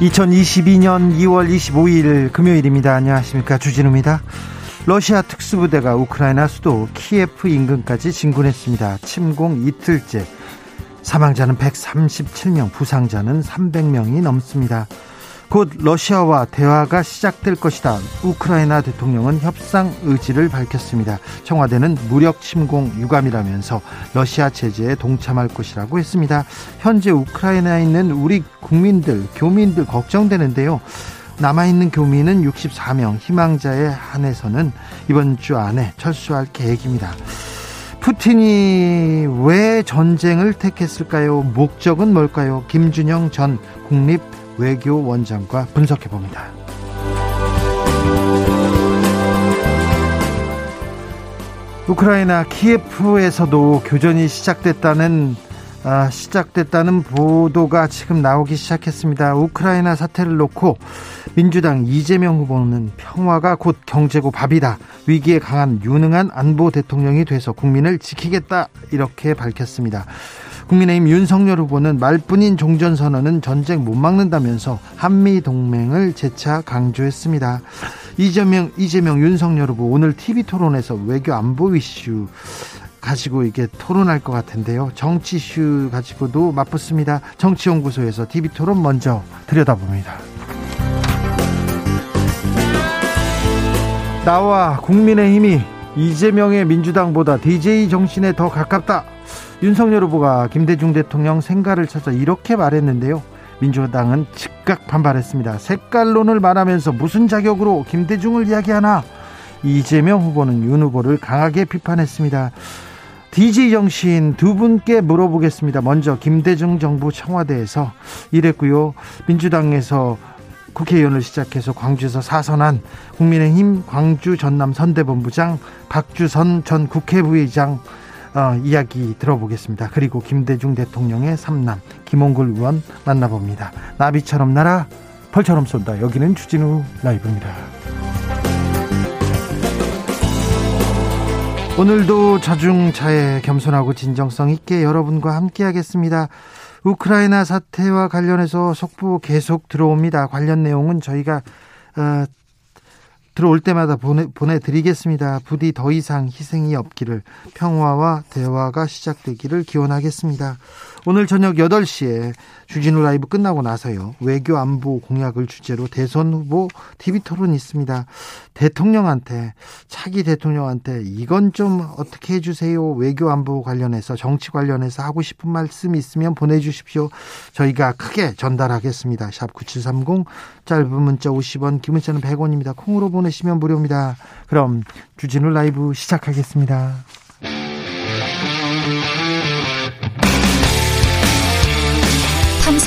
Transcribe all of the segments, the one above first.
2022년 2월 25일 금요일입니다. 안녕하십니까. 주진우입니다. 러시아 특수부대가 우크라이나 수도 키예프 인근까지 진군했습니다. 침공 이틀째. 사망자는 137명, 부상자는 300명이 넘습니다. 곧 러시아와 대화가 시작될 것이다. 우크라이나 대통령은 협상 의지를 밝혔습니다. 청와대는 무력 침공 유감이라면서 러시아 제재에 동참할 것이라고 했습니다. 현재 우크라이나에 있는 우리 국민들, 교민들 걱정되는데요. 남아있는 교민은 64명, 희망자에 한해서는 이번 주 안에 철수할 계획입니다. 푸틴이 왜 전쟁을 택했을까요? 목적은 뭘까요? 김준영 전 국립 외교 원장과 분석해 봅니다. 우크라이나 키예프에서도 교전이 시작됐다는 아, 시작됐다는 보도가 지금 나오기 시작했습니다. 우크라이나 사태를 놓고 민주당 이재명 후보는 평화가 곧 경제고 밥이다. 위기에 강한 유능한 안보 대통령이 돼서 국민을 지키겠다. 이렇게 밝혔습니다. 국민의힘 윤석열 후보는 말뿐인 종전선언은 전쟁 못 막는다면서 한미 동맹을 재차 강조했습니다. 이재명, 이재명 윤석열 후보 오늘 TV 토론에서 외교 안보 이슈 가지고 이게 토론할 것 같은데요. 정치 이슈 가지고도 맞붙습니다. 정치연구소에서 TV 토론 먼저 들여다봅니다. 나와 국민의힘이 이재명의 민주당보다 DJ 정신에 더 가깝다. 윤석열 후보가 김대중 대통령 생가를 찾아 이렇게 말했는데요. 민주당은 즉각 반발했습니다. 색깔론을 말하면서 무슨 자격으로 김대중을 이야기하나? 이재명 후보는 윤 후보를 강하게 비판했습니다. DJ 정신 두 분께 물어보겠습니다. 먼저 김대중 정부 청와대에서 이랬고요. 민주당에서 국회의원을 시작해서 광주에서 사선한 국민의힘 광주 전남 선대본부장 박주선 전 국회부의장 어, 이야기 들어보겠습니다. 그리고 김대중 대통령의 삼남 김홍글 의원 만나봅니다. 나비처럼 날아 벌처럼 쏜다. 여기는 주진우 라이브입니다. 오늘도 자중차에 겸손하고 진정성 있게 여러분과 함께하겠습니다. 우크라이나 사태와 관련해서 속보 계속 들어옵니다. 관련 내용은 저희가 어, 들어올 때마다 보내, 보내드리겠습니다. 부디 더 이상 희생이 없기를 평화와 대화가 시작되기를 기원하겠습니다. 오늘 저녁 8시에 주진우 라이브 끝나고 나서요. 외교 안보 공약을 주제로 대선 후보 TV 토론이 있습니다. 대통령한테 차기 대통령한테 이건 좀 어떻게 해 주세요. 외교 안보 관련해서 정치 관련해서 하고 싶은 말씀 있으면 보내 주십시오. 저희가 크게 전달하겠습니다. 샵 9730 짧은 문자 50원, 긴 문자는 100원입니다. 콩으로 보내시면 무료입니다. 그럼 주진우 라이브 시작하겠습니다.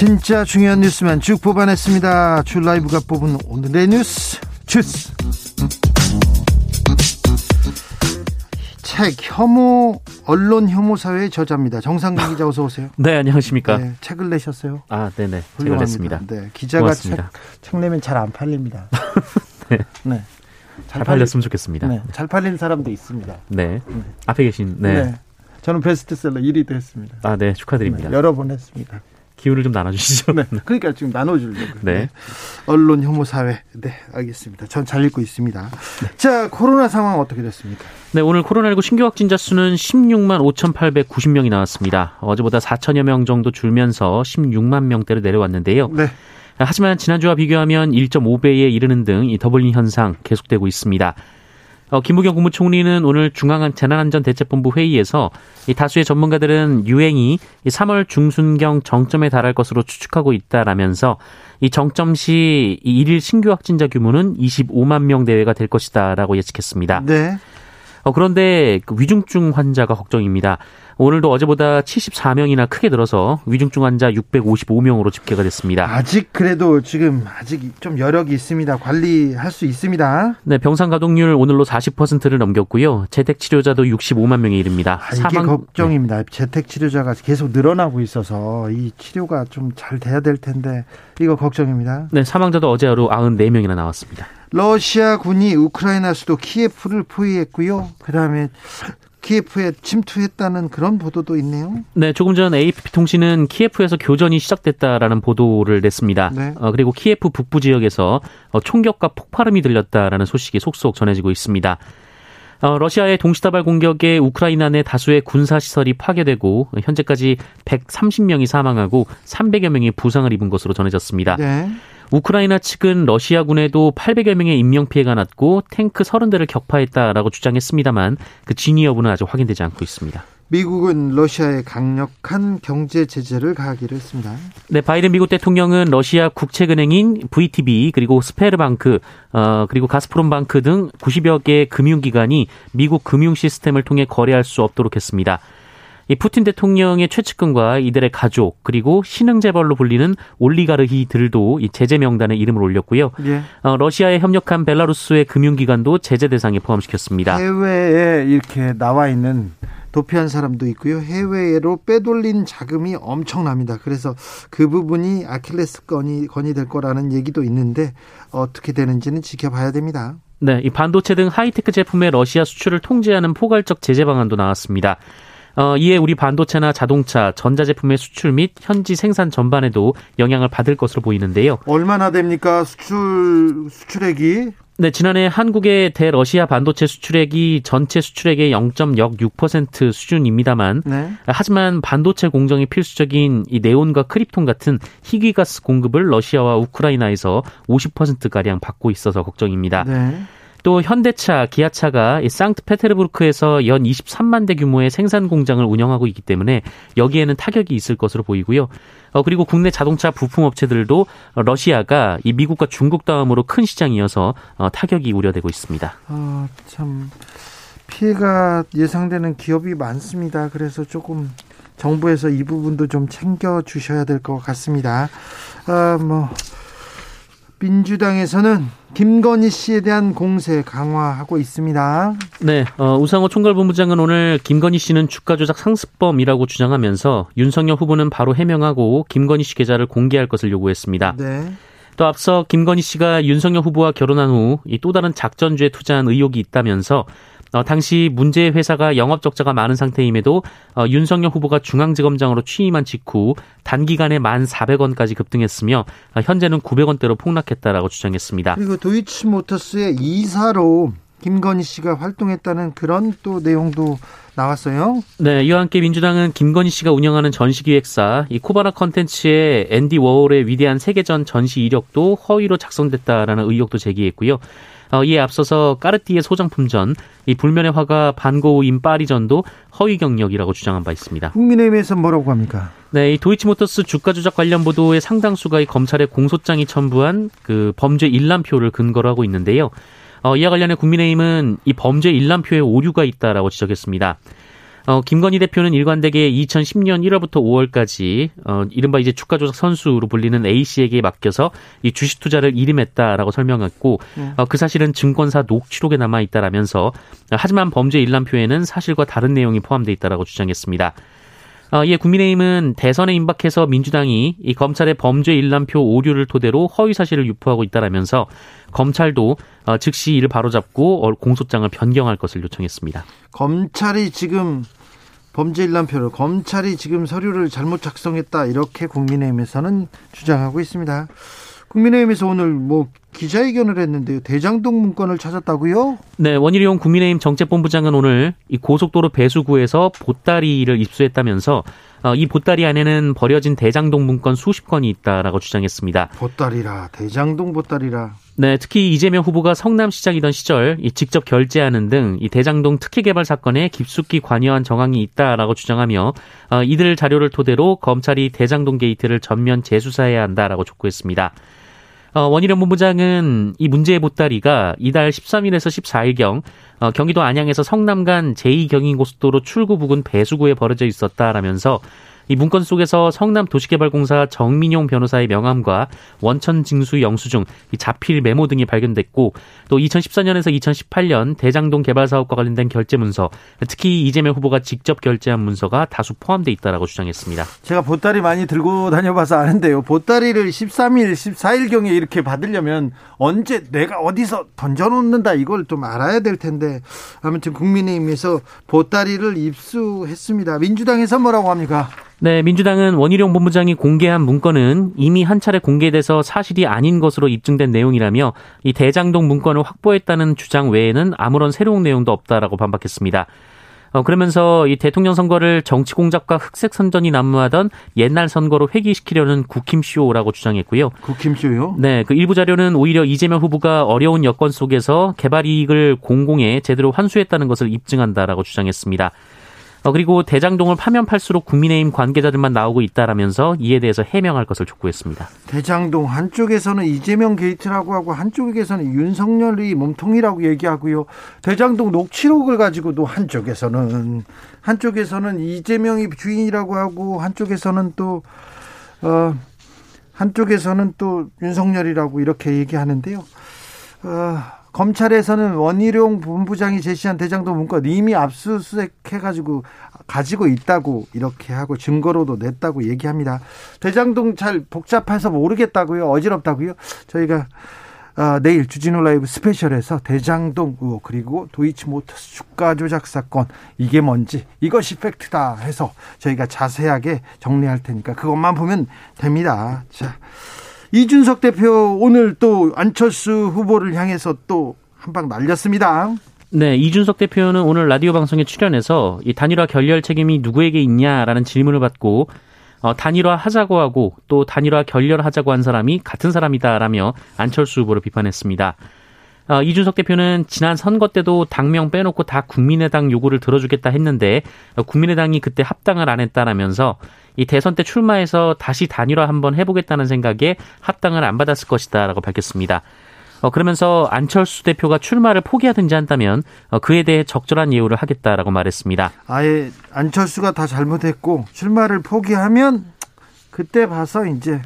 진짜 중요한 뉴스만 쭉 뽑아냈습니다. 줄 라이브가 뽑은 오늘의 뉴스 주스. 책 혐오 언론 혐오 사회의 저자입니다. 정상근 기자 어서 오세요. 네 안녕하십니까. 네, 책을 내셨어요. 아 네네 책을 냈습니다. 네 기자가 책, 책, 내면 잘 안 팔립니다. 네. 네. 잘, 잘 팔렸으면 좋겠습니다. 네. 잘 팔린 사람도 있습니다. 네. 네. 앞에 계신 네. 네. 저는 베스트셀러 1위도 했습니다. 아, 네. 축하드립니다. 네, 여러 번 했습니다. 기운을 좀 나눠주시죠. 네. 그러니까 지금 나눠주려고. 네. 언론 혐오 사회. 네, 알겠습니다. 전 잘 읽고 있습니다. 자, 코로나 상황 어떻게 됐습니까? 네, 오늘 코로나19 신규 확진자 수는 16만 5,890명이 나왔습니다. 어제보다 4천여 명 정도 줄면서 16만 명대로 내려왔는데요. 네. 하지만 지난주와 비교하면 1.5배에 이르는 등 이 더블링 현상 계속되고 있습니다. 어, 김부겸 국무총리는 오늘 중앙 재난안전대책본부 회의에서 이 다수의 전문가들은 유행이 3월 중순경 정점에 달할 것으로 추측하고 있다라면서 이 정점 시 일일 신규 확진자 규모는 25만 명 대회가 될 것이다라고 예측했습니다. 네. 어, 그런데 그 위중증 환자가 걱정입니다. 오늘도 어제보다 74명이나 크게 늘어서 위중증 환자 655명으로 집계가 됐습니다. 아직 그래도 지금 아직 좀 여력이 있습니다. 관리할 수 있습니다. 네, 병상 가동률 오늘로 40%를 넘겼고요. 재택 치료자도 65만 명에 이릅니다. 아, 이게 사망... 걱정입니다. 네. 재택 치료자가 계속 늘어나고 있어서 이 치료가 좀 잘 돼야 될 텐데 이거 걱정입니다. 네, 사망자도 어제 하루 94명이나 나왔습니다. 러시아 군이 우크라이나 수도 키예프를 포위했고요. 그다음에 키예프에 침투했다는 그런 보도도 있네요. 네, 조금 전 AFP 통신은 키예프에서 교전이 시작됐다라는 보도를 냈습니다. 네. 어, 그리고 키예프 북부 지역에서 어, 총격과 폭발음이 들렸다라는 소식이 속속 전해지고 있습니다. 어, 러시아의 동시다발 공격에 우크라이나 내 다수의 군사 시설이 파괴되고 현재까지 130명이 사망하고 300여 명이 부상을 입은 것으로 전해졌습니다. 네. 우크라이나 측은 러시아군에도 800여 명의 인명 피해가 났고 탱크 30대를 격파했다라고 주장했습니다만 그 진위 여부는 아직 확인되지 않고 있습니다. 미국은 러시아에 강력한 경제 제재를 가하기로 했습니다. 네, 바이든 미국 대통령은 러시아 국책은행인 VTB 그리고 스베르방크 어, 그리고 가스프롬방크 등 90여 개의 금융기관이 미국 금융 시스템을 통해 거래할 수 없도록 했습니다. 이 푸틴 대통령의 최측근과 이들의 가족 그리고 신흥 재벌로 불리는 올리가르히들도 이 제재 명단에 이름을 올렸고요. 예. 어, 러시아에 협력한 벨라루스의 금융기관도 제재 대상에 포함시켰습니다. 해외에 이렇게 나와 있는 도피한 사람도 있고요. 해외로 빼돌린 자금이 엄청납니다. 그래서 그 부분이 아킬레스건이 건이 될 거라는 얘기도 있는데 어떻게 되는지는 지켜봐야 됩니다. 네, 이 반도체 등 하이테크 제품의 러시아 수출을 통제하는 포괄적 제재 방안도 나왔습니다. 어, 이에 우리 반도체나 자동차, 전자제품의 수출 및 현지 생산 전반에도 영향을 받을 것으로 보이는데요. 얼마나 됩니까? 수출 수출액이? 네, 지난해 한국의 대러시아 반도체 수출액이 전체 수출액의 0.06% 수준입니다만, 네. 하지만 반도체 공정이 필수적인 이 네온과 크립톤 같은 희귀가스 공급을 러시아와 우크라이나에서 50%가량 받고 있어서 걱정입니다. 네. 또 현대차, 기아차가 상트페테르부르크에서 연 23만 대 규모의 생산 공장을 운영하고 있기 때문에 여기에는 타격이 있을 것으로 보이고요. 어, 그리고 국내 자동차 부품 업체들도 러시아가 이 미국과 중국 다음으로 큰 시장이어서 어, 타격이 우려되고 있습니다. 아, 참 피해가 예상되는 기업이 많습니다. 그래서 조금 정부에서 이 부분도 좀 챙겨 주셔야 될 것 같습니다. 아, 뭐 민주당에서는 김건희 씨에 대한 공세 강화하고 있습니다. 네, 어, 우상호 총괄본부장은 오늘 김건희 씨는 주가 조작 상습범이라고 주장하면서 윤석열 후보는 바로 해명하고 김건희 씨 계좌를 공개할 것을 요구했습니다. 네. 또 앞서 김건희 씨가 윤석열 후보와 결혼한 후 또 다른 작전주에 투자한 의혹이 있다면서 어, 당시 문제의 회사가 영업 적자가 많은 상태임에도 어, 윤석열 후보가 중앙지검장으로 취임한 직후 단기간에 만 400원까지 급등했으며 어, 현재는 900원대로 폭락했다라고 주장했습니다. 그리고 도이치모터스의 이사로 김건희 씨가 활동했다는 그런 또 내용도 나왔어요. 네, 이와 함께 민주당은 김건희 씨가 운영하는 전시기획사 이 코바나 컨텐츠의 앤디 워홀의 위대한 세계전 전시 이력도 허위로 작성됐다라는 의혹도 제기했고요. 어, 이에 앞서서 까르띠에 소장품전, 이 불면의 화가 반고우인 파리전도 허위 경력이라고 주장한 바 있습니다. 국민의힘에서 뭐라고 합니까? 네, 이 도이치모터스 주가 조작 관련 보도의 상당수가 이 검찰의 공소장이 첨부한 그 범죄 일람표를 근거로 하고 있는데요. 어, 이와 관련해 국민의힘은 이 범죄 일람표에 오류가 있다라고 지적했습니다. 어, 김건희 대표는 일관되게 2010년 1월부터 5월까지 어, 이른바 이제 주가 조작 선수로 불리는 A 씨에게 맡겨서 이 주식 투자를 일임했다라고 설명했고 네. 어, 그 사실은 증권사 녹취록에 남아 있다라면서 하지만 범죄 일람표에는 사실과 다른 내용이 포함되어 있다라고 주장했습니다. 어, 이에 국민의힘은 대선에 임박해서 민주당이 이 검찰의 범죄 일람표 오류를 토대로 허위 사실을 유포하고 있다라면서 검찰도 어, 즉시 이를 바로잡고 공소장을 변경할 것을 요청했습니다. 검찰이 지금 범죄 일람표를 검찰이 지금 서류를 잘못 작성했다 이렇게 국민의힘에서는 주장하고 있습니다. 국민의힘에서 오늘 뭐 기자회견을 했는데요. 대장동 문건을 찾았다고요? 네, 원희룡 국민의힘 정책본부장은 오늘 이 고속도로 배수구에서 보따리를 입수했다면서 어, 이 보따리 안에는 버려진 대장동 문건 수십 건이 있다라고 주장했습니다. 보따리라, 대장동 보따리라. 네, 특히 이재명 후보가 성남시장이던 시절 이 직접 결제하는 등 이 대장동 특혜 개발 사건에 깊숙이 관여한 정황이 있다라고 주장하며 어, 이들 자료를 토대로 검찰이 대장동 게이트를 전면 재수사해야 한다라고 촉구했습니다. 어, 원희룡 본부장은 이 문제의 보따리가 이달 13일에서 14일경 어, 경기도 안양에서 성남 간 제2경인고속도로 출구 부근 배수구에 버려져 있었다라면서 이 문건 속에서 성남 도시개발공사 정민용 변호사의 명함과 원천 징수 영수증, 자필 메모 등이 발견됐고 또 2014년에서 2018년 대장동 개발 사업과 관련된 결제 문서, 특히 이재명 후보가 직접 결제한 문서가 다수 포함돼 있다라고 주장했습니다. 제가 보따리 많이 들고 다녀봐서 아는데요. 보따리를 13일, 14일 경에 이렇게 받으려면 언제 내가 어디서 던져놓는다 이걸 좀 알아야 될 텐데 아무튼 국민의힘에서 보따리를 입수했습니다. 민주당에서 뭐라고 합니까? 네, 민주당은 원희룡 본부장이 공개한 문건은 이미 한 차례 공개돼서 사실이 아닌 것으로 입증된 내용이라며 이 대장동 문건을 확보했다는 주장 외에는 아무런 새로운 내용도 없다라고 반박했습니다. 어, 그러면서 이 대통령 선거를 정치 공작과 흑색 선전이 난무하던 옛날 선거로 회귀시키려는 국힘쇼라고 주장했고요. 국힘쇼요? 네, 그 일부 자료는 오히려 이재명 후보가 어려운 여건 속에서 개발 이익을 공공에 제대로 환수했다는 것을 입증한다라고 주장했습니다. 어, 그리고 대장동을 파면 팔수록 국민의힘 관계자들만 나오고 있다라면서 이에 대해서 해명할 것을 촉구했습니다. 대장동 한쪽에서는 이재명 게이트라고 하고 한쪽에서는 윤석열이 몸통이라고 얘기하고요. 대장동 녹취록을 가지고도 한쪽에서는 한쪽에서는 이재명이 주인이라고 하고 한쪽에서는 또 어, 한쪽에서는 또 윤석열이라고 이렇게 얘기하는데요. 어, 검찰에서는 원희룡 본부장이 제시한 대장동 문건 이미 압수수색해가지고 가지고 있다고 이렇게 하고 증거로도 냈다고 얘기합니다. 대장동 잘 복잡해서 모르겠다고요. 어지럽다고요. 저희가 아, 내일 주진우 라이브 스페셜에서 대장동 의혹 그리고 도이치모터스 주가 조작 사건 이게 뭔지 이것이 팩트다 해서 저희가 자세하게 정리할 테니까 그것만 보면 됩니다. 자. 이준석 대표 오늘 또 안철수 후보를 향해서 또 한 방 날렸습니다. 네, 이준석 대표는 오늘 라디오 방송에 출연해서 이 단일화 결렬 책임이 누구에게 있냐라는 질문을 받고 어, 단일화 하자고 하고 또 단일화 결렬하자고 한 사람이 같은 사람이다라며 안철수 후보를 비판했습니다. 어, 이준석 대표는 지난 선거 때도 당명 빼놓고 다 국민의당 요구를 들어주겠다 했는데 어, 국민의당이 그때 합당을 안 했다라면서 이 대선 때 출마해서 다시 단일화 한번 해보겠다는 생각에 합당을 안 받았을 것이다라고 밝혔습니다. 어, 그러면서 안철수 대표가 출마를 포기하든지 한다면 어, 그에 대해 적절한 예우를 하겠다라고 말했습니다. 아예 안철수가 다 잘못했고 출마를 포기하면 그때 봐서 이제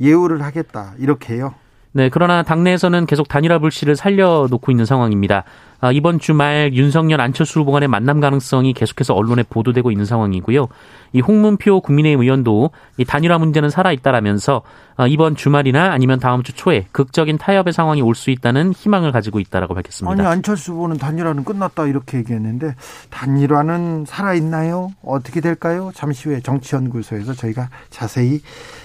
예우를 하겠다 이렇게요. 네, 그러나 당내에서는 계속 단일화 불씨를 살려놓고 있는 상황입니다. 아, 이번 주말 윤석열 안철수 후보 간의 만남 가능성이 계속해서 언론에 보도되고 있는 상황이고요. 이 홍문표 국민의힘 의원도 이 단일화 문제는 살아있다라면서 아, 이번 주말이나 아니면 다음 주 초에 극적인 타협의 상황이 올 수 있다는 희망을 가지고 있다라고 밝혔습니다. 아니 안철수 후보는 단일화는 끝났다 이렇게 얘기했는데 단일화는 살아있나요? 어떻게 될까요? 잠시 후에 정치연구소에서 저희가 자세히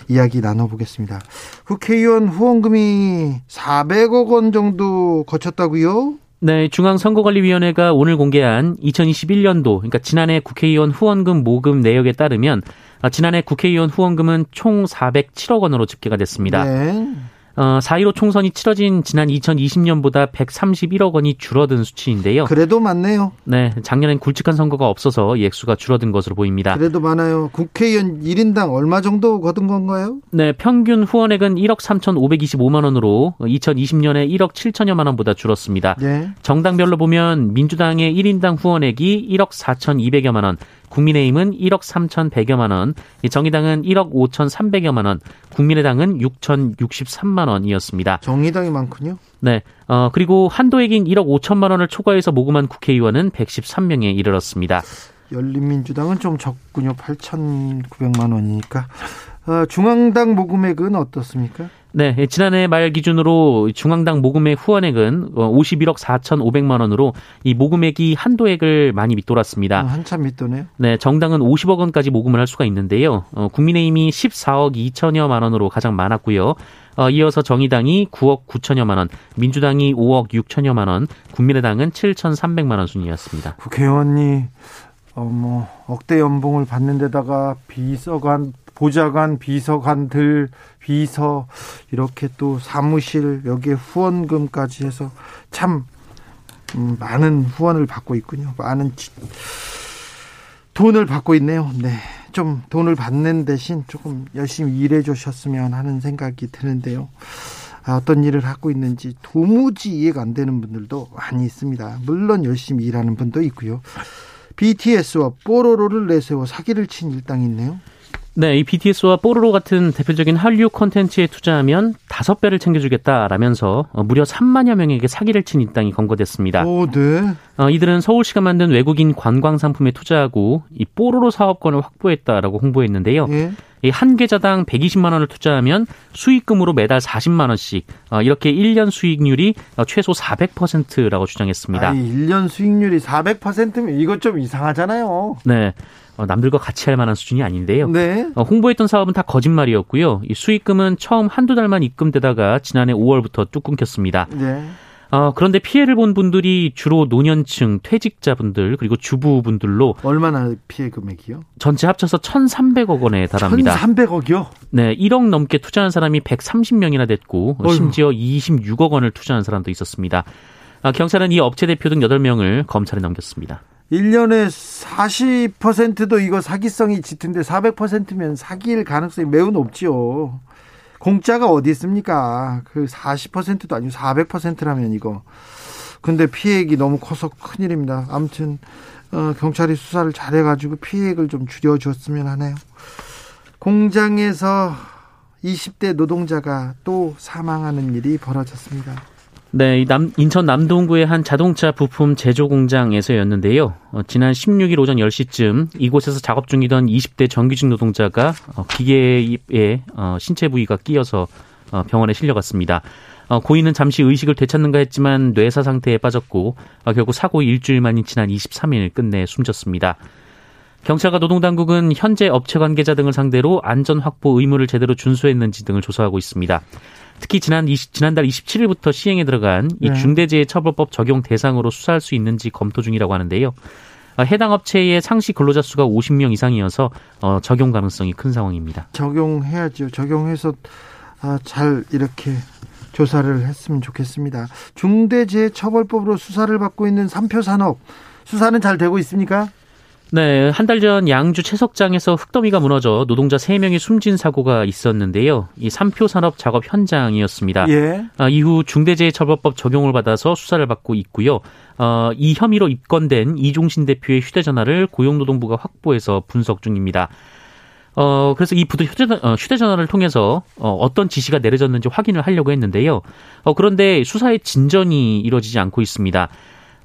이야기 나눠보겠습니다. 국회의원 후원금이 400억 원 정도 거쳤다고요? 네, 중앙선거관리위원회가 오늘 공개한 2021년도, 그러니까 지난해 국회의원 후원금 모금 내역에 따르면 아, 지난해 국회의원 후원금은 총 407억 원으로 집계가 됐습니다. 네. 어, 4.15 총선이 치러진 지난 2020년보다 131억 원이 줄어든 수치인데요. 그래도 많네요. 네, 작년엔 굵직한 선거가 없어서 액수가 줄어든 것으로 보입니다. 그래도 많아요. 국회의원 1인당 얼마 정도 거둔 건가요? 네, 평균 후원액은 1억 3,525만 원으로 2020년에 1억 7천여만 원보다 줄었습니다. 네. 정당별로 보면 민주당의 1인당 후원액이 1억 4,200여만 원, 국민의힘은 1억 3,100여만 원, 정의당은 1억 5,300여만 원, 국민의당은 6,063만 원이었습니다. 정의당이 많군요. 네. 어, 그리고 한도액인 1억 5천만 원을 초과해서 모금한 국회의원은 113명에 이르렀습니다. 열린민주당은 좀 적군요. 8,900만 원이니까. 어, 중앙당 모금액은 어떻습니까? 네, 예, 지난해 말 기준으로 중앙당 모금액 후원액은 51억 어, 4,500만 원으로 이 모금액이 한도액을 많이 밑돌았습니다. 어, 한참 밑도네요. 네, 정당은 50억 원까지 모금을 할 수가 있는데요. 어, 국민의힘이 14억 2천여만 원으로 가장 많았고요. 어, 이어서 정의당이 9억 9천여만 원, 민주당이 5억 6천여만 원, 국민의당은 7,300만 원 순이었습니다. 국회의원이 어, 뭐 억대 연봉을 받는 데다가 비서관 보좌관, 비서관들, 비서 이렇게 또 사무실 여기에 후원금까지 해서 참 음, 많은 후원을 받고 있군요. 많은 지, 돈을 받고 있네요. 네. 좀 돈을 받는 대신 조금 열심히 일해 주셨으면 하는 생각이 드는데요. 아, 어떤 일을 하고 있는지 도무지 이해가 안 되는 분들도 많이 있습니다. 물론 열심히 일하는 분도 있고요. BTS와 뽀로로를 내세워 사기를 친 일당이 있네요. 네, 이 BTS와 뽀로로 같은 대표적인 한류 콘텐츠에 투자하면 다섯 배를 챙겨주겠다라면서 어, 무려 3만여 명에게 사기를 친 일당이 검거됐습니다. 오, 네. 어, 이들은 서울시가 만든 외국인 관광 상품에 투자하고 이 뽀로로 사업권을 확보했다라고 홍보했는데요. 예. 이한 계좌당 120만 원을 투자하면 수익금으로 매달 40만 원씩 어, 이렇게 1년 수익률이 어, 최소 400%라고 주장했습니다. 아니, 1년 수익률이 400%면 이것 좀 이상하잖아요. 네. 어, 남들과 같이 할 만한 수준이 아닌데요. 네. 어, 홍보했던 사업은 다 거짓말이었고요. 이 수익금은 처음 한두 달만 입금되다가 지난해 5월부터 뚝 끊겼습니다. 네. 어, 그런데 피해를 본 분들이 주로 노년층, 퇴직자분들, 그리고 주부분들로. 얼마나 피해 금액이요? 전체 합쳐서 1,300억 원에 달합니다. 1,300억이요? 네, 1억 넘게 투자한 사람이 130명이나 됐고, 어휴. 심지어 26억 원을 투자한 사람도 있었습니다. 아, 경찰은 이 업체 대표 등 8명을 검찰에 넘겼습니다. 1년에 40%도 이거 사기성이 짙은데 400%면 사기일 가능성이 매우 높지요. 공짜가 어디 있습니까? 그 40%도 아니고 400%라면 이거. 근데 피해액이 너무 커서 큰일입니다. 아무튼 어, 경찰이 수사를 잘해가지고 피해액을 좀 줄여줬으면 하네요. 공장에서 20대 노동자가 또 사망하는 일이 벌어졌습니다. 네, 남, 인천 남동구의 한 자동차 부품 제조 공장에서였는데요. 어, 지난 16일 오전 10시쯤 이곳에서 작업 중이던 20대 정규직 노동자가 어, 기계에 어, 신체 부위가 끼어서 어, 병원에 실려갔습니다. 어, 고인은 잠시 의식을 되찾는가 했지만 뇌사 상태에 빠졌고 어, 결국 사고 일주일 만인 지난 23일 끝내 숨졌습니다. 경찰과 노동당국은 현재 업체 관계자 등을 상대로 안전 확보 의무를 제대로 준수했는지 등을 조사하고 있습니다. 특히 지난 20, 지난달 27일부터 시행에 들어간 이 네. 중대재해처벌법 적용 대상으로 수사할 수 있는지 검토 중이라고 하는데요. 아, 해당 업체의 상시 근로자 수가 50명 이상이어서 어, 적용 가능성이 큰 상황입니다. 적용해야죠. 적용해서 아, 잘 이렇게 조사를 했으면 좋겠습니다. 중대재해처벌법으로 수사를 받고 있는 삼표 산업 수사는 잘 되고 있습니까? 네, 한 달 전 양주 채석장에서 흙더미가 무너져 노동자 3명이 숨진 사고가 있었는데요. 이 삼표 산업 작업 현장이었습니다. 예. 아, 이후 중대재해처벌법 적용을 받아서 수사를 받고 있고요. 어, 이 혐의로 입건된 이종신 대표의 휴대전화를 고용노동부가 확보해서 분석 중입니다. 어, 그래서 이 부도 휴대전화, 어, 휴대전화를 통해서 어, 어떤 지시가 내려졌는지 확인을 하려고 했는데요. 어, 그런데 수사의 진전이 이루어지지 않고 있습니다.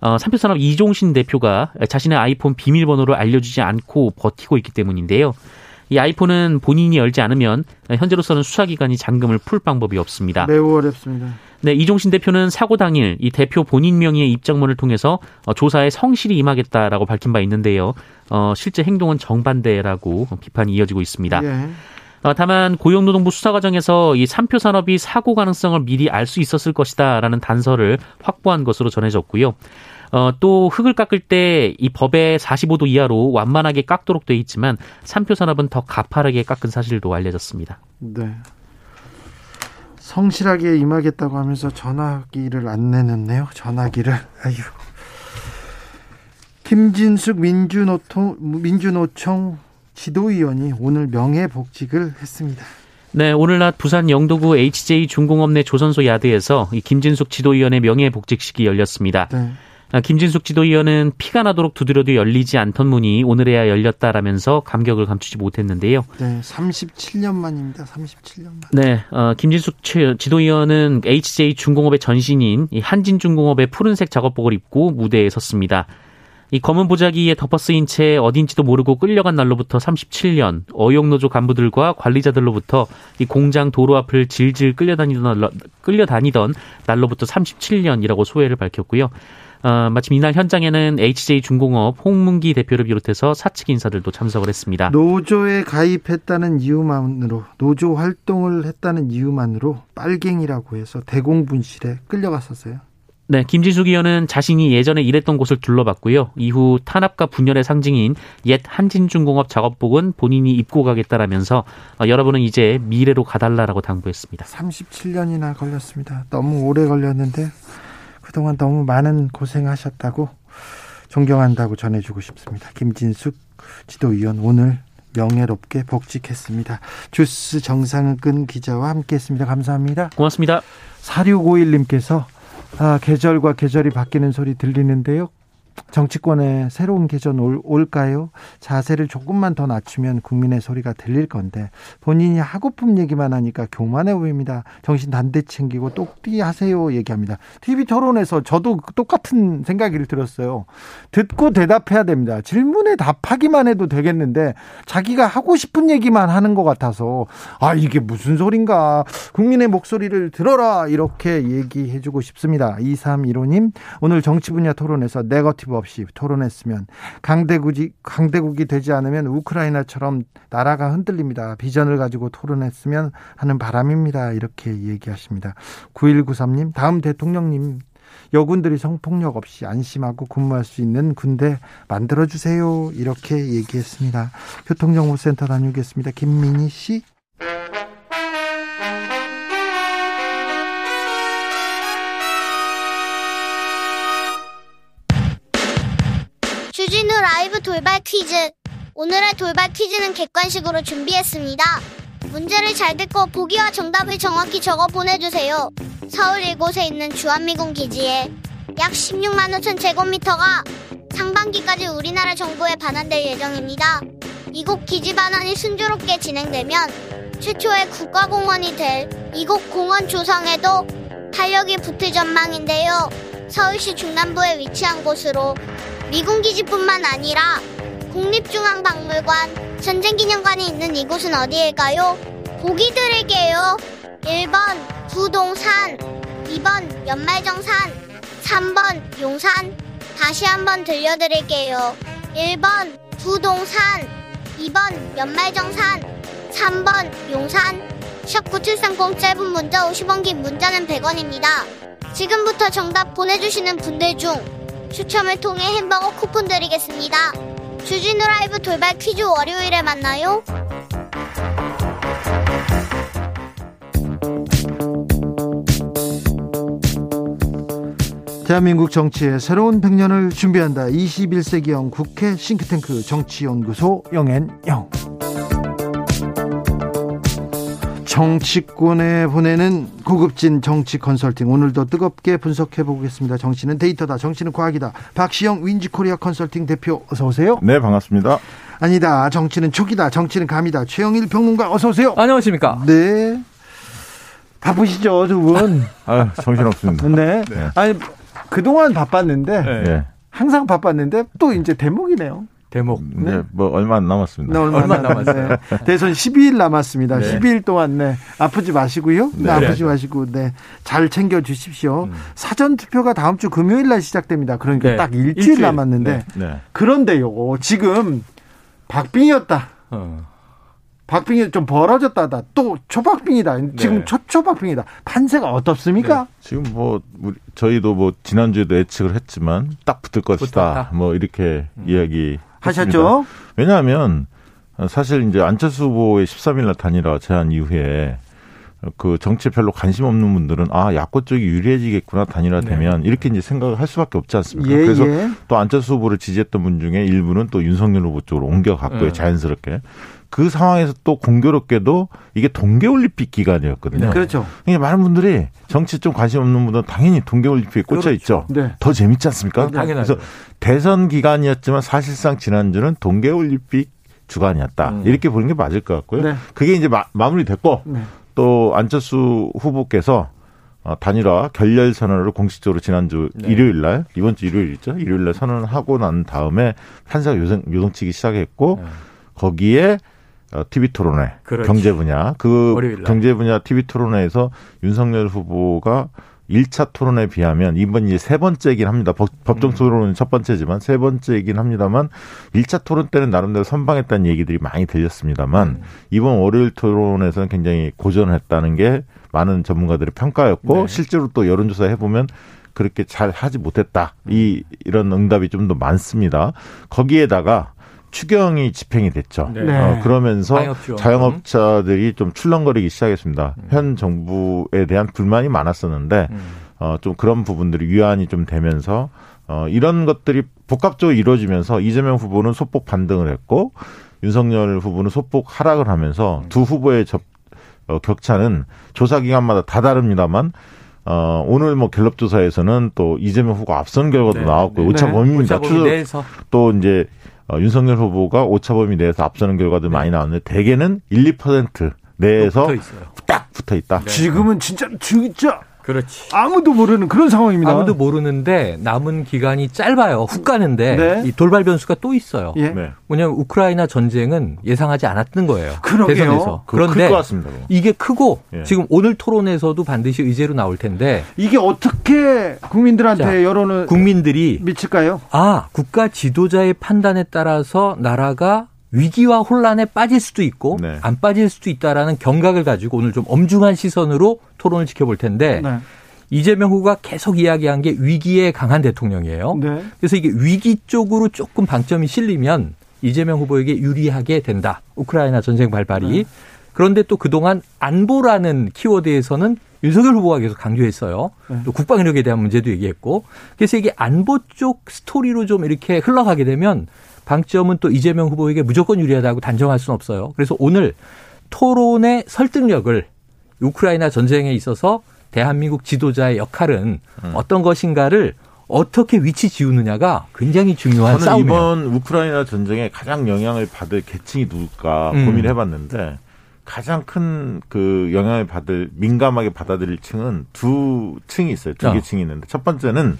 어, 삼표산업 이종신 대표가 자신의 아이폰 비밀번호를 알려주지 않고 버티고 있기 때문인데요. 이 아이폰은 본인이 열지 않으면 현재로서는 수사기관이 잔금을 풀 방법이 없습니다. 매우 어렵습니다. 네, 이종신 대표는 사고 당일 이 대표 본인 명의의 입장문을 통해서 어, 조사에 성실히 임하겠다라고 밝힌 바 있는데요. 어, 실제 행동은 정반대라고 비판이 이어지고 있습니다. 예. 어, 다만 고용노동부 수사 과정에서 이 삼표 산업이 사고 가능성을 미리 알 수 있었을 것이다라는 단서를 확보한 것으로 전해졌고요. 어, 또 흙을 깎을 때 이 법의 45도 이하로 완만하게 깎도록 돼 있지만 삼표 산업은 더 가파르게 깎은 사실도 알려졌습니다. 네. 성실하게 임하겠다고 하면서 전화기를 안 내놓네요. 전화기를. 아유. 김진숙 민주노총, 민주노총 지도위원이 오늘 명예복직을 했습니다. 네, 오늘 낮 부산 영도구 HJ 중공업 내 조선소 야드에서 이 김진숙 지도위원의 명예복직식이 열렸습니다. 네. 아, 김진숙 지도위원은 피가 나도록 두드려도 열리지 않던 문이 오늘에야 열렸다라면서 감격을 감추지 못했는데요. 네, 37년 만입니다. 37년 만. 네, 어, 김진숙 지도위원은 HJ 중공업의 전신인 한진 중공업의 푸른색 작업복을 입고 무대에 섰습니다. 이 검은 보자기에 덮어 쓰인 채 어딘지도 모르고 끌려간 날로부터 37년 어용노조 간부들과 관리자들로부터 이 공장 도로 앞을 질질 끌려다니던 날로, 끌려다니던 날로부터 37년이라고 소회를 밝혔고요. 어, 마침 이날 현장에는 HJ 중공업 홍문기 대표를 비롯해서 사측 인사들도 참석을 했습니다. 노조에 가입했다는 이유만으로 노조 활동을 했다는 이유만으로 빨갱이라고 해서 대공분실에 끌려갔었어요. 네, 김진숙 의원은 자신이 예전에 일했던 곳을 둘러봤고요. 이후 탄압과 분열의 상징인 옛 한진중공업 작업복은 본인이 입고 가겠다라면서 어, 여러분은 이제 미래로 가달라라고 당부했습니다. 37년이나 걸렸습니다. 너무 오래 걸렸는데 그동안 너무 많은 고생하셨다고 존경한다고 전해주고 싶습니다. 김진숙 지도위원 오늘 명예롭게 복직했습니다. 주스 정상근 기자와 함께했습니다. 감사합니다. 고맙습니다. 4651님께서 아, 계절과 계절이 바뀌는 소리 들리는데요. 정치권에 새로운 계절 올, 올까요? 자세를 조금만 더 낮추면 국민의 소리가 들릴 건데 본인이 하고픈 얘기만 하니까 교만해 보입니다. 정신 단대 챙기고 똑띠 하세요 얘기합니다. TV 토론에서 저도 똑같은 생각이 들었어요. 듣고 대답해야 됩니다. 질문에 답하기만 해도 되겠는데 자기가 하고 싶은 얘기만 하는 것 같아서 아 이게 무슨 소린가 국민의 목소리를 들어라 이렇게 얘기해주고 싶습니다. 2315님 오늘 정치 분야 토론에서 네거티브 없이 토론했으면 강대국이 강대국이 되지 않으면 우크라이나처럼 나라가 흔들립니다. 비전을 가지고 토론했으면 하는 바람입니다. 이렇게 얘기하십니다. 9193님 다음 대통령님 여군들이 성폭력 없이 안심하고 근무할 수 있는 군대 만들어 주세요. 이렇게 얘기했습니다. 교통정보센터 다녀오겠습니다. 김민희 씨. 라이브 돌발 퀴즈. 오늘의 돌발 퀴즈는 객관식으로 준비했습니다. 문제를 잘 듣고 보기와 정답을 정확히 적어 보내주세요. 서울 이곳에 있는 주한미군 기지에 약 16만 5천 제곱미터가 상반기까지 우리나라 정부에 반환될 예정입니다. 이곳 기지 반환이 순조롭게 진행되면 최초의 국가공원이 될 이곳 공원 조성에도 탄력이 붙을 전망인데요. 서울시 중남부에 위치한 곳으로 미군 기지뿐만 아니라 국립중앙박물관, 전쟁기념관이 있는 이곳은 어디일까요? 보기 드릴게요. 1번 부동산, 2번 연말정산, 3번 용산. 다시 한번 들려드릴게요. 1번 부동산, 2번 연말정산, 3번 용산. 샵9730 짧은 문자 50원 긴 문자는 100원입니다. 지금부터 정답 보내주시는 분들 중 추첨을 통해 햄버거 쿠폰 드리겠습니다. 주진우 라이브 돌발 퀴즈 월요일에 만나요. 대한민국 정치의 새로운 100년을 준비한다. 21세기형 국회 싱크탱크 정치연구소 영앤영. 정치권에 보내는 고급진 정치 컨설팅 오늘도 뜨겁게 분석해 보겠습니다. 정치는 데이터다. 정치는 과학이다. 박시영 윈지코리아 컨설팅 대표 어서 오세요. 네, 반갑습니다. 아니다. 정치는 촉이다. 정치는 감이다. 최영일 평론가 어서 오세요. 안녕하십니까? 네. 바쁘시죠, 두 분? 아, 정신 없습니다. 네. 네. 아니 그동안 바빴는데 예. 항상 바빴는데 또 이제 대목이네요. 대목. 네, 뭐 얼마 안 남았습니다. 네, 얼마, 얼마 남았어요? 남았어요? 대선 12일 남았습니다. 네. 12일 동안 네 아프지 마시고요. 네, 네. 아프지 마시고 네잘 챙겨 주십시오. 사전 투표가 다음 주 금요일 날 시작됩니다. 그러니까 네. 딱 일주일, 일주일. 남았는데 네. 그런데요 지금 박빙이었다. 어. 박빙이 좀 벌어졌다다. 또 초박빙이다. 지금 네. 초초박빙이다. 판세가 어떻습니까? 지금 뭐 우리 저희도 뭐 지난주에도 예측을 했지만 딱 붙을 것이다. 붙었다. 뭐 이렇게 이야기 하셨죠? 왜냐하면 사실 이제 안철수 후보의 13일 날 단일화 제안 이후에 그 정치에 별로 관심 없는 분들은 아 야권 쪽이 유리해지겠구나 단일화되면 이렇게 이제 생각을 할 수밖에 없지 않습니까? 예, 그래서 예. 또 안철수 후보를 지지했던 분 중에 일부는 또 윤석열 후보 쪽으로 옮겨갔고요 네. 자연스럽게 그 상황에서 또 공교롭게도 이게 동계올림픽 기간이었거든요. 네. 그렇죠. 그러니까 많은 분들이 정치 좀 관심 없는 분들은 당연히 동계올림픽에 꽂혀 있죠. 네. 더 재밌지 않습니까? 당연하죠. 그래서 대선 기간이었지만 사실상 지난주는 동계올림픽 주간이었다. 음. 이렇게 보는 게 맞을 것 같고요. 네. 그게 이제 마, 무리됐고 네. 또 안철수 후보께서 어, 단일화 결렬 선언을 공식적으로 지난주 네. 일요일 날 이번 주 일요일이죠. 일요일 날 선언하고 난 다음에 판사가 요성, 요동치기 시작했고 네. 거기에 어, TV 토론회 그렇지. 경제 분야 그. 경제 분야 TV 토론회에서 윤석열 후보가 1차 토론에 비하면 이번 이제 세 번째이긴 합니다. 법, 법정 음. 토론은 첫 번째지만 세 번째이긴 합니다만 1차 토론 때는 나름대로 선방했다는 얘기들이 많이 들렸습니다만 음. 이번 월요일 토론에서는 굉장히 고전했다는 게 많은 전문가들의 평가였고 네. 실제로 또 여론조사 해보면 그렇게 잘 하지 못했다. 이 이런 응답이 좀 더 많습니다. 거기에다가 추경이 집행이 됐죠. 네. 네. 어, 그러면서 자영업지원금. 자영업자들이 좀 출렁거리기 시작했습니다. 음. 현 정부에 대한 불만이 많았었는데 음. 어, 좀 그런 부분들이 위안이 좀 되면서 어, 이런 것들이 복합적으로 이루어지면서 이재명 후보는 소폭 반등을 했고 윤석열 후보는 소폭 하락을 하면서 두 후보의 접, 어, 격차는 조사 기간마다 다 다릅니다만 어, 오늘 뭐 갤럽 조사에서는 또 이재명 후보가 앞선 결과도 네. 나왔고 네. 오차 네. 범위입니다. 오차 범위 내에서 또 이제 어, 윤석열 후보가 오차 범위 내에서 앞서는 결과도 많이 나왔는데 대개는 1, 2% 내에서 붙어. 딱 붙어 있다. 네. 지금은 진짜 진짜 그렇지. 아무도 모르는 그런 상황입니다. 아무도 모르는데 남은 기간이 짧아요. 훅 가는데 네. 이 돌발 변수가 또 있어요. 예. 네. 뭐냐면 우크라이나 전쟁은 예상하지 않았던 거예요. 그러게요. 대선에서. 그런데 그런데 같습니다. 이게 크고 예. 지금 오늘 토론에서도 반드시 의제로 나올 텐데 이게 어떻게 국민들한테 자, 여론을 국민들이 미칠까요? 아 국가 지도자의 판단에 따라서 나라가 위기와 혼란에 빠질 수도 있고 네. 안 빠질 수도 있다라는 경각을 가지고 오늘 좀 엄중한 시선으로 토론을 지켜볼 텐데 네. 이재명 후보가 계속 이야기한 게 위기에 강한 대통령이에요. 네. 그래서 이게 위기 쪽으로 조금 방점이 실리면 이재명 후보에게 유리하게 된다. 우크라이나 전쟁 발발이. 네. 그런데 또 그동안 안보라는 키워드에서는 윤석열 후보가 계속 강조했어요. 네. 또 국방력에 대한 문제도 얘기했고. 그래서 이게 안보 쪽 스토리로 좀 이렇게 흘러가게 되면 방점은 또 이재명 후보에게 무조건 유리하다고 단정할 수는 없어요. 그래서 오늘 토론의 설득력을 우크라이나 전쟁에 있어서 대한민국 지도자의 역할은 음. 어떤 것인가를 어떻게 위치 지우느냐가 굉장히 중요한 저는 싸움이에요. 이번 우크라이나 전쟁에 가장 영향을 받을 계층이 누굴까 음. 고민을 해봤는데 가장 큰 그 영향을 받을 민감하게 받아들일 층은 두 층이 있어요. 두 어. 개 층이 있는데 첫 번째는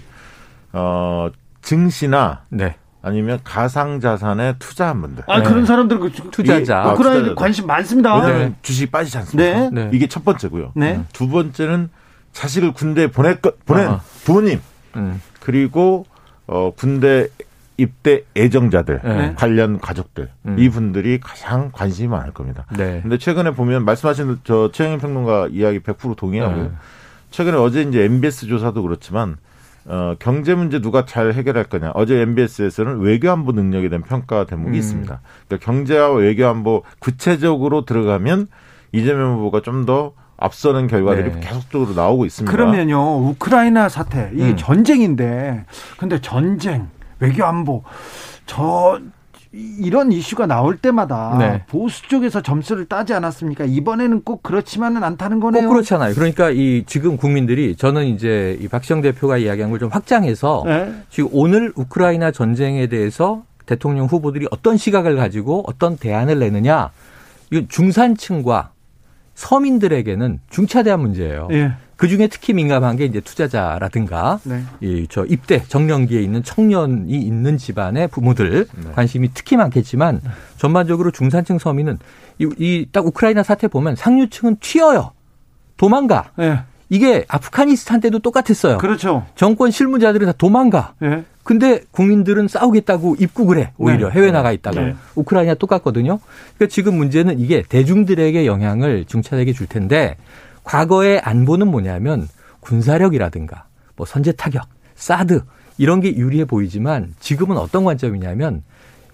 어 증시나 네. 아니면 가상 자산에 투자한 분들. 아 네. 그런 사람들 그 투자자. 아, 우크라이나. 관심 많습니다. 왜냐하면 네. 주식이 빠지지 않습니까? 네. 네. 이게 첫 번째고요. 네. 두 번째는 자식을 군대에 보낼 것 보낸 아하. 부모님 음. 그리고 어 군대 입대 예정자들 네. 관련 가족들 음. 이분들이 가장 관심이 많을 겁니다. 네. 근데 최근에 보면 말씀하신 저 최영일 평론가 이야기 100% 동의하고요. 네. 최근에 어제 이제 MBS 조사도 그렇지만 어, 경제 문제 누가 잘 해결할 거냐. 어제 MBS에서는 외교안보 능력에 대한 평가 대목이 음. 있습니다. 그러니까 경제와 외교안보 구체적으로 들어가면 이재명 후보가 좀더 앞서는 결과들이 네. 계속적으로 나오고 있습니다. 그러면요 우크라이나 사태 이게 음. 전쟁인데 근데 전쟁 외교 안보 저 이런 이슈가 나올 때마다 네. 보수 쪽에서 점수를 따지 않았습니까? 이번에는 꼭 그렇지만은 않다는 거네요. 꼭 그렇잖아요. 그러니까 이 지금 국민들이 저는 이제 이 박시영 대표가 이야기한 걸 좀 확장해서 네. 지금 오늘 우크라이나 전쟁에 대해서 대통령 후보들이 어떤 시각을 가지고 어떤 대안을 내느냐 이건 중산층과 서민들에게는 중차대한 문제예요. 예. 그 중에 특히 민감한 게 이제 투자자라든가 네. 이저 입대 정년기에 있는 청년이 있는 집안의 부모들 네. 관심이 특히 많겠지만 전반적으로 중산층 서민은 이딱 우크라이나 사태 보면 상류층은 튀어요. 도망가. 예. 이게 아프가니스탄 때도 똑같았어요. 그렇죠. 정권 실무자들은 다 도망가. 예. 근데 국민들은 싸우겠다고 입국을 해. 오히려 네. 해외 나가 있다가. 네. 우크라이나 똑같거든요. 그러니까 지금 문제는 이게 대중들에게 영향을 중차대게 줄 텐데 과거의 안보는 뭐냐면 군사력이라든가 뭐 선제 타격, 사드 이런 게 유리해 보이지만 지금은 어떤 관점이냐면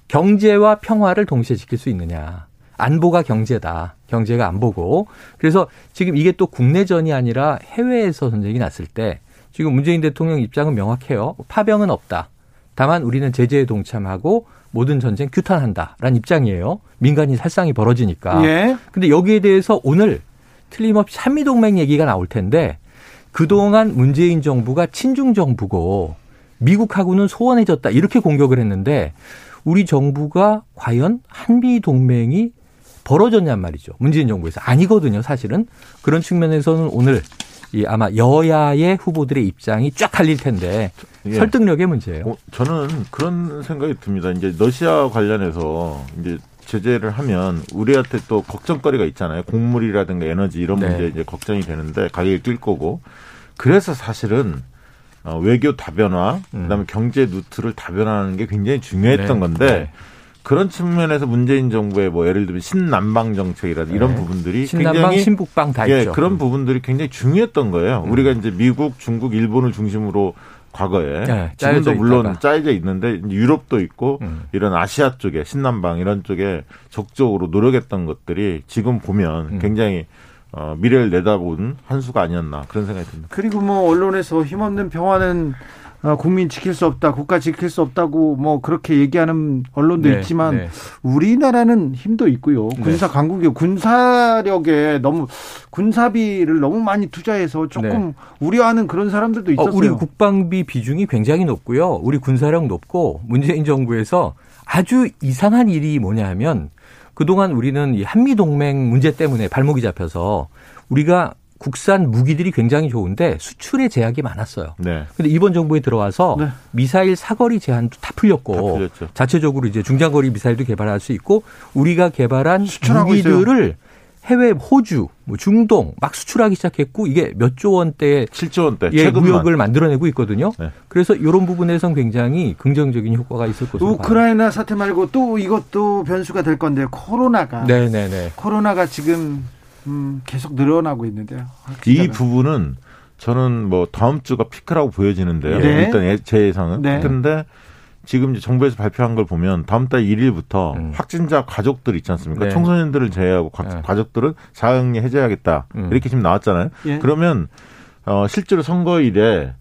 경제와 평화를 동시에 지킬 수 있느냐. 안보가 경제다. 경제가 안보고. 그래서 지금 이게 또 국내전이 아니라 해외에서 전쟁이 났을 때 지금 문재인 대통령 입장은 명확해요. 파병은 없다. 다만 우리는 제재에 동참하고 모든 전쟁 규탄한다라는 입장이에요. 민간인 살상이 벌어지니까. 예. 근데 여기에 대해서 오늘 틀림없이 한미동맹 얘기가 나올 텐데 그동안 문재인 정부가 친중 정부고 미국하고는 소원해졌다 이렇게 공격을 했는데 우리 정부가 과연 한미 동맹이 벌어졌냔 말이죠. 문재인 정부에서. 아니거든요, 사실은. 그런 측면에서는 오늘 이 아마 여야의 후보들의 입장이 쫙 갈릴 텐데 예. 설득력의 문제예요. 어, 저는 그런 생각이 듭니다. 이제 러시아 관련해서 이제 제재를 하면 우리한테 또 걱정거리가 있잖아요. 곡물이라든가 에너지 이런 네. 문제 이제 걱정이 되는데 가격이 뛸 거고. 그래서 사실은 어, 외교 다변화, 음. 그다음에 경제 루트를 다변화하는 게 굉장히 중요했던 네. 건데 네. 그런 측면에서 문재인 정부의 뭐 예를 들면 신남방 정책이라든가 이런 네. 부분들이 신남방, 굉장히 신북방 다 예, 있죠. 음. 그런 부분들이 굉장히 중요했던 거예요. 우리가 이제 미국, 중국, 일본을 중심으로 과거에 네, 지금도 물론 있다가. 짜여져 있는데 유럽도 있고 음. 이런 아시아 쪽에 신남방 이런 쪽에 적극적으로 노력했던 것들이 지금 보면 음. 굉장히 어, 미래를 내다본 한 수가 아니었나 그런 생각이 듭니다. 그리고 뭐 언론에서 힘없는 평화는 어, 국민 지킬 수 없다, 국가 지킬 수 없다고 뭐 그렇게 얘기하는 언론도 네, 있지만 네. 우리나라는 힘도 있고요. 네. 군사 강국이 군사력에 너무 군사비를 너무 많이 투자해서 조금 우려하는 그런 사람들도 어, 있었어요. 우리 국방비 비중이 굉장히 높고요. 우리 군사력 높고 문재인 정부에서 아주 이상한 일이 뭐냐 하면 그동안 우리는 이 한미 동맹 문제 때문에 발목이 잡혀서 우리가 국산 무기들이 굉장히 좋은데 수출에 제약이 많았어요. 네. 근데 이번 정부에 들어와서 네. 미사일 사거리 제한도 다 풀렸고 다 풀렸죠. 자체적으로 이제 중장거리 미사일도 개발할 수 있고 우리가 개발한 무기들을 해외 호주, 뭐 중동 막 수출하기 시작했고 이게 몇 조 원대의 7조 원대 예, 최근만 무역을 만들어내고 있거든요. 네. 그래서 이런 부분에선 굉장히 긍정적인 효과가 있을 것으로 봐요. 우크라이나 사태 말고 또 이것도 변수가 될 건데 코로나가 네네네. 코로나가 지금 음, 계속 늘어나고 있는데요. 이 기자가. 부분은 저는 뭐 다음 주가 피크라고 보여지는데요. 네. 일단 예- 제 예상은. 네. 근데 지금 이제 정부에서 발표한 걸 보면 다음 달 1일부터 음. 확진자 가족들 있지 않습니까? 네. 청소년들을 제외하고 가, 네. 가족들은 자가격리 해제하겠다. 음. 이렇게 지금 나왔잖아요. 예. 그러면 어 실제로 선거일에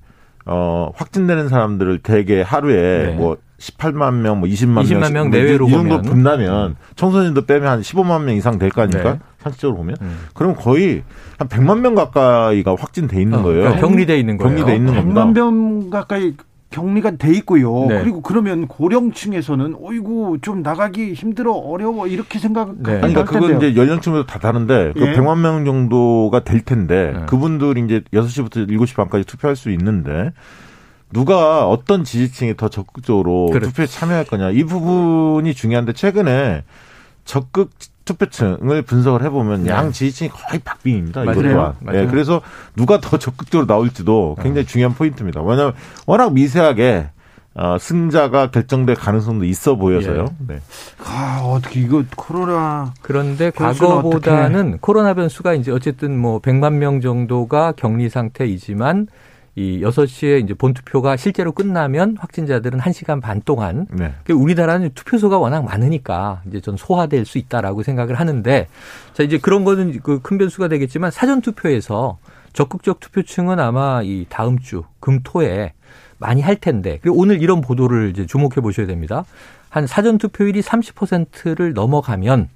어 확진되는 사람들을 대개 하루에 네. 뭐 18만 명, 뭐 20만, 20만 명뭐 내외로 이 정도 보면. 분다면 청소년들 빼면 한 15만 명 이상 될 거 아닙니까? 네. 상식적으로 보면. 음. 그럼 거의 한 100만 명 가까이가 확진돼 있는 어, 거예요. 그러니까 격리돼 있는 거예요. 격리돼 있는 겁니다. 100만 병 가까이 격리가 돼 있고요. 네. 그리고 그러면 고령층에서는 어이구 좀 나가기 힘들어 어려워 이렇게 생각 네. 그러니까 그건 이제 연령층마다 다 다른데 그 예. 100만 명 정도가 될 텐데 네. 그분들이 이제 6시부터 7시 반까지 투표할 수 있는데 누가 어떤 지지층이 더 적극적으로 그렇죠. 투표에 참여할 거냐 이 부분이 중요한데 최근에 적극 투표층을 분석을 해보면 네. 양 지지층이 거의 박빙입니다. 이것 맞아요. 맞아요. 예, 그래서 누가 더 적극적으로 나올지도 네. 굉장히 중요한 포인트입니다. 왜냐하면 워낙 미세하게 어, 승자가 결정될 가능성도 있어 보여서요. 네. 아 어떻게 이거 코로나 그런데 과거보다는 코로나 변수가 이제 어쨌든 뭐 100만 명 정도가 격리 상태이지만 이 6시에 이제 본투표가 실제로 끝나면 확진자들은 1시간 반 동안 네. 그 우리나라는 투표소가 워낙 많으니까 이제 전 소화될 수 있다라고 생각을 하는데 자 이제 그런 거는 그 큰 변수가 되겠지만 사전 투표에서 적극적 투표층은 아마 이 다음 주 금토에 많이 할 텐데 그리고 오늘 이런 보도를 이제 주목해 보셔야 됩니다. 한 사전 투표율이 30%를 넘어가면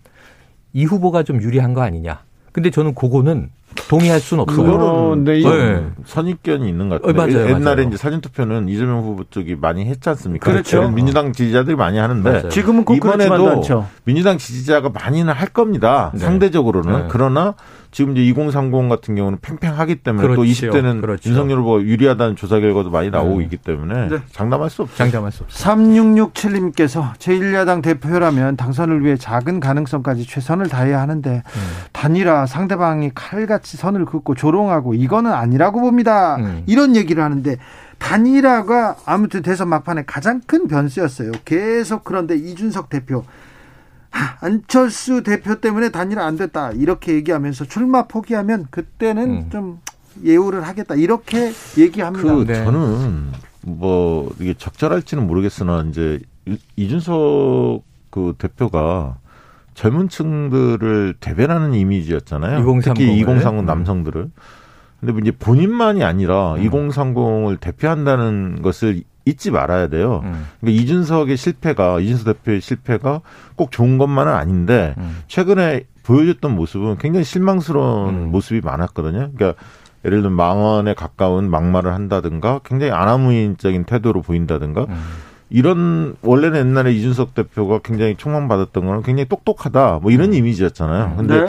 이 후보가 좀 유리한 거 아니냐. 근데 저는 그거는 동의할 수는 없어요. 그거는 네, 좀 네. 선입견이 있는 것 같아요. 어, 맞아요, 옛날에 맞아요. 이제 사진 투표는 이재명 후보 쪽이 많이 했지 않습니까? 그렇죠. 민주당 지지자들이 많이 하는데 맞아요. 지금은 이번에도 않죠. 민주당 지지자가 많이는 할 겁니다. 네. 상대적으로는 네. 그러나 지금 이제 2030 같은 경우는 팽팽하기 때문에 또 그렇죠. 20대는 그렇죠. 윤석열 후보가 유리하다는 조사 결과도 많이 나오고 네. 있기 때문에 네. 장담할 수 없죠. 장담할 수 없어요. 3667님께서 제1야당 대표라면 당선을 위해 작은 가능성까지 최선을 다해야 하는데 단일화 상대방이 칼같이 선을 긋고 조롱하고 이거는 아니라고 봅니다. 음. 이런 얘기를 하는데 단일화가 아무튼 대선 막판에 가장 큰 변수였어요. 계속 그런데 이준석 대표 하, 안철수 대표 때문에 단일화 안 됐다 이렇게 얘기하면서 출마 포기하면 그때는 음. 좀 예우를 하겠다 이렇게 얘기합니다. 그 네. 저는 뭐 이게 적절할지는 모르겠으나 이제 이- 이준석 그 대표가 젊은 층들을 대변하는 이미지였잖아요. 2030 을. 특히 2030 음. 남성들을. 근데 뭐 이제 본인만이 아니라 음. 2030을 대표한다는 것을 잊지 말아야 돼요. 음. 그러니까 이준석의 실패가 이준석 대표의 실패가 꼭 좋은 것만은 아닌데 음. 최근에 보여줬던 모습은 굉장히 실망스러운 음. 모습이 많았거든요. 그러니까 예를 들면 망언에 가까운 막말을 한다든가 굉장히 아나무인적인 태도로 보인다든가 음. 이런 원래는 옛날에 이준석 대표가 굉장히 총망받았던 거는 굉장히 똑똑하다 뭐 이런 이미지였잖아요. 근데 네.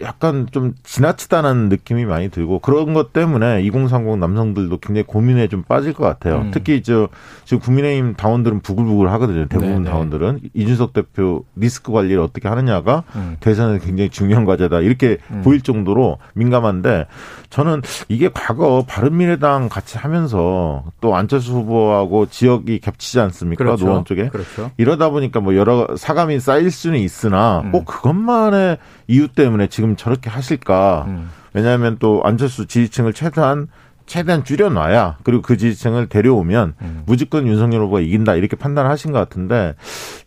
약간 좀 지나치다는 느낌이 많이 들고 그런 것 때문에 2030 남성들도 굉장히 고민에 좀 빠질 것 같아요. 음. 특히 저 지금 국민의힘 당원들은 부글부글 하거든요. 대부분 네네. 당원들은 이준석 대표 리스크 관리를 어떻게 하느냐가 음. 대선에 굉장히 중요한 과제다 이렇게 음. 보일 정도로 민감한데 저는 이게 과거 바른미래당 같이 하면서 또 안철수 후보하고 지역이 겹치지 않습니까? 그렇죠. 노원 쪽에 그렇죠. 이러다 보니까 뭐 여러 사감이 쌓일 수는 있으나 음. 꼭 그것만의 이유 때문에 지금 저렇게 하실까? 음. 왜냐하면 또 안철수 지지층을 최대한 최대한 줄여놔야 그리고 그 지지층을 데려오면 음. 무조건 윤석열 후보가 이긴다 이렇게 판단하신 것 같은데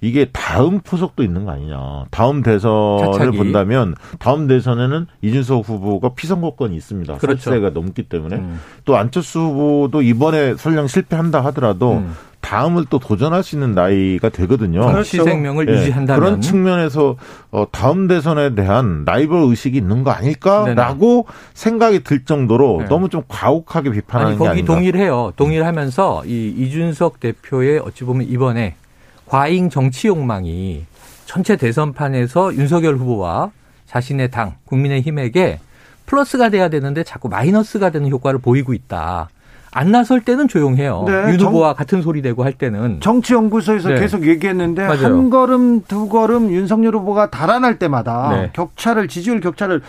이게 다음 포석도 있는 거 아니냐. 다음 대선을 차차기. 본다면 다음 대선에는 이준석 후보가 피선거권이 있습니다. 그렇죠. 세가 넘기 때문에 음. 또 안철수 후보도 이번에 설령 실패한다 하더라도 음. 다음을 또 도전할 수 있는 나이가 되거든요. 정치 그렇죠. 생명을 네. 유지한다면 그런 측면에서 어, 다음 대선에 대한 라이벌 의식이 있는 거 아닐까라고 네네. 생각이 들 정도로 네. 너무 좀 과혹하게 비판하는 아니, 거기 게 아닌가. 동일해요. 동일하면서 이 이준석 대표의 어찌 보면 이번에 과잉 정치 욕망이 전체 대선판에서 윤석열 후보와 자신의 당 국민의힘에게 플러스가 돼야 되는데 자꾸 마이너스가 되는 효과를 보이고 있다. 안 나설 때는 조용해요. 네, 윤 후보와 같은 소리 되고 할 때는 정치연구소에서 네. 계속 얘기했는데 맞아요. 한 걸음 두 걸음 윤석열 후보가 달아날 때마다 네. 격차를 지지율 격차를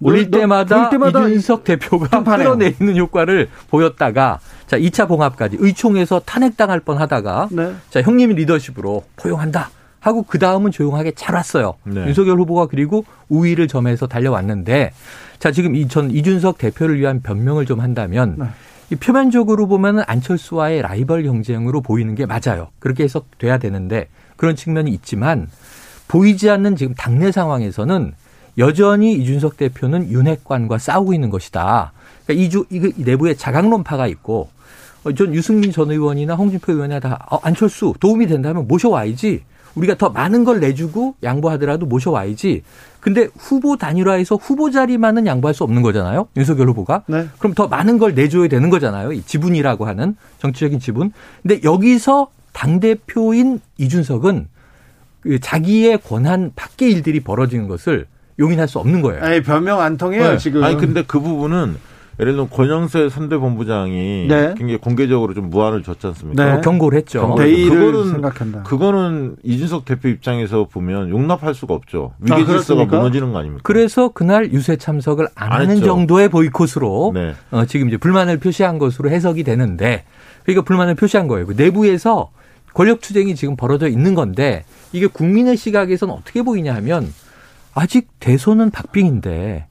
올릴 때마다, 때마다 이준석 대표가 끌어내리는 효과를 보였다가 자 2차 봉합까지 의총에서 탄핵당할 뻔하다가 네. 자 형님 리더십으로 포용한다. 하고 그 다음은 조용하게 잘 왔어요. 네. 윤석열 후보가 그리고 우위를 점해서 달려왔는데 자 지금 이 전 이준석 대표를 위한 변명을 좀 한다면 네. 이 표면적으로 보면은 안철수와의 라이벌 경쟁으로 보이는 게 맞아요. 그렇게 해석돼야 되는데 그런 측면이 있지만 보이지 않는 지금 당내 상황에서는 여전히 이준석 대표는 윤핵관과 싸우고 있는 것이다. 그러니까 이주 이 내부에 자강론파가 있고 어, 전 유승민 전 의원이나 홍준표 의원이 다 어, 안철수 도움이 된다면 모셔와야지. 우리가 더 많은 걸 내주고 양보하더라도 모셔와야지. 근데 후보 단일화에서 후보 자리만은 양보할 수 없는 거잖아요. 윤석열 후보가. 네. 그럼 더 많은 걸 내줘야 되는 거잖아요. 이 지분이라고 하는 정치적인 지분. 근데 여기서 당대표인 이준석은 그 자기의 권한 밖의 일들이 벌어지는 것을 용인할 수 없는 거예요. 아니, 변명 안 통해요, 네. 지금. 아니, 근데 그 부분은 예를 들면 권영세 선대본부장이 네. 굉장히 공개적으로 좀 무한을 줬지 않습니까? 네. 어, 경고를 했죠. 그거는 생각한다. 그거는 이준석 대표 입장에서 보면 용납할 수가 없죠. 위계 질서가 아, 무너지는 거 아닙니까? 그래서 그날 유세 참석을 안, 안 하는 했죠. 정도의 보이콧으로 네. 어, 지금 이제 불만을 표시한 것으로 해석이 되는데 그러니까 불만을 표시한 거예요. 그 내부에서 권력 투쟁이 지금 벌어져 있는 건데 이게 국민의 시각에서는 어떻게 보이냐 하면 아직 대선은 박빙인데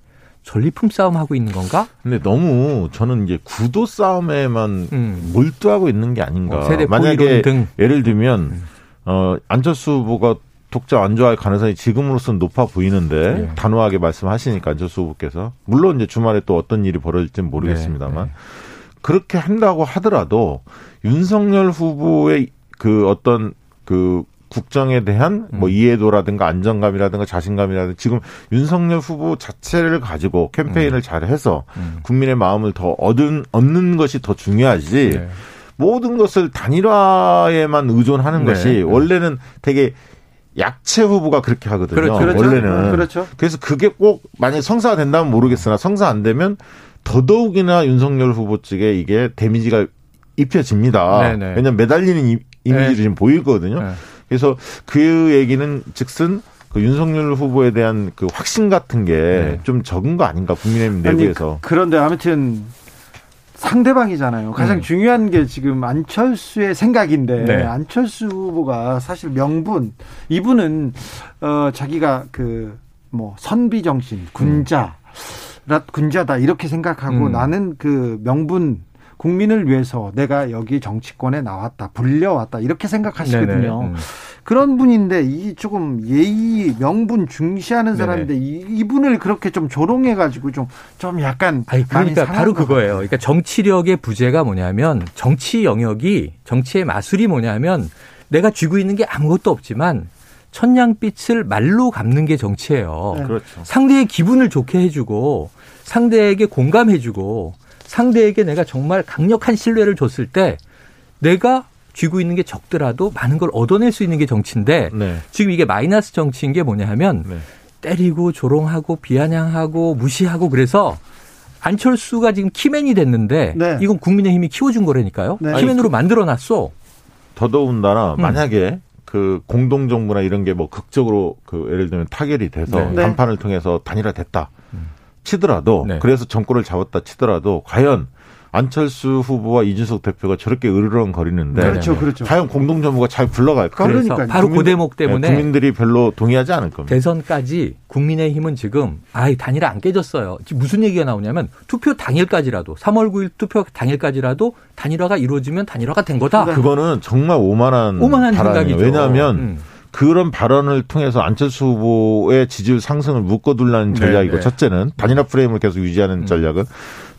전리품 싸움 하고 있는 건가? 근데 너무 저는 이제 구도 싸움에만 음. 몰두하고 있는 게 아닌가. 어, 만약에 등. 예를 들면 음. 어 안철수 후보가 독자 안 좋아할 가능성이 지금으로서는 높아 보이는데 네. 단호하게 말씀하시니까 안철수 후보께서 물론 이제 주말에 또 어떤 일이 벌어질지는 모르겠습니다만 네. 네. 그렇게 한다고 하더라도 윤석열 후보의 그 어떤 그 국정에 대한 뭐 음. 이해도라든가 안정감이라든가 자신감이라든가 지금 윤석열 후보 자체를 가지고 캠페인을 음. 잘 해서 음. 국민의 마음을 더 얻은, 얻는 것이 더 중요하지 네. 모든 것을 단일화에만 의존하는 네. 것이 네. 원래는 되게 약체 후보가 그렇게 하거든요. 그렇죠. 그렇죠. 원래는. 그렇죠. 그래서 그게 꼭 만약 성사가 된다면 모르겠으나 성사 안 되면 더더욱이나 윤석열 후보 측에 이게 데미지가 입혀집니다. 네네. 네. 왜냐하면 매달리는 이 미지를 네. 지금 보이거든요. 네. 그래서 그 얘기는 즉슨 그 윤석열 후보에 대한 그 확신 같은 게좀 네. 적은 거 아닌가 국민의힘 내부에서. 아니, 그, 그런데 아무튼 상대방이잖아요. 가장 음. 중요한 게 지금 안철수의 생각인데 네. 안철수 후보가 사실 명분 이분은 어 자기가 그 뭐 선비 정신 군자 음. 군자다 이렇게 생각하고 음. 나는 그 명분 국민을 위해서 내가 여기 정치권에 나왔다, 불려왔다 이렇게 생각하시거든요. 음. 그런 분인데 이 조금 예의 명분 중시하는 사람인데 이, 이분을 그렇게 좀 조롱해 가지고 좀 좀 약간 아니 그러니까 바로 그거예요. 그러니까 정치력의 부재가 뭐냐면 정치 영역이 정치의 마술이 뭐냐면 내가 쥐고 있는 게 아무것도 없지만 천냥빛을 말로 갚는 게 정치예요. 네. 그렇죠. 상대의 기분을 좋게 해주고 상대에게 공감해주고 상대에게 내가 정말 강력한 신뢰를 줬을 때 내가 쥐고 있는 게 적더라도 많은 걸 얻어낼 수 있는 게 정치인데 네. 지금 이게 마이너스 정치인 게 뭐냐 하면 네. 때리고 조롱하고 비아냥하고 무시하고 그래서 안철수가 지금 키맨이 됐는데 네. 이건 국민의힘이 키워준 거라니까요. 네. 키맨으로 만들어놨어. 더더군다나 음. 만약에 그 공동 정부나 이런 게 뭐 극적으로 그 예를 들면 타결이 돼서 네. 네.談판을 통해서 단일화됐다 치더라도 네. 그래서 정권을 잡았다 치더라도 과연 안철수 후보와 이준석 대표가 저렇게 으르렁거리는데 네. 그렇죠, 그렇죠. 과연 공동 정부가 잘 굴러갈까? 그래. 그러니까요. 바로 국민- 그 대목 때문에 네, 국민들이 별로 동의하지 않을 겁니다. 대선까지 국민의힘은 지금 아이 단일화 안 깨졌어요. 지금 무슨 얘기가 나오냐면 투표 당일까지라도 3월 9일 투표 당일까지라도 단일화가 이루어지면 단일화가 된 거다. 네. 그거는 정말 오만한, 오만한. 생각이죠. 왜냐하면 음. 그런 발언을 통해서 안철수 후보의 지지율 상승을 묶어둘라는 전략이고 네. 음. 첫째는 단일화 프레임을 계속 유지하는 전략은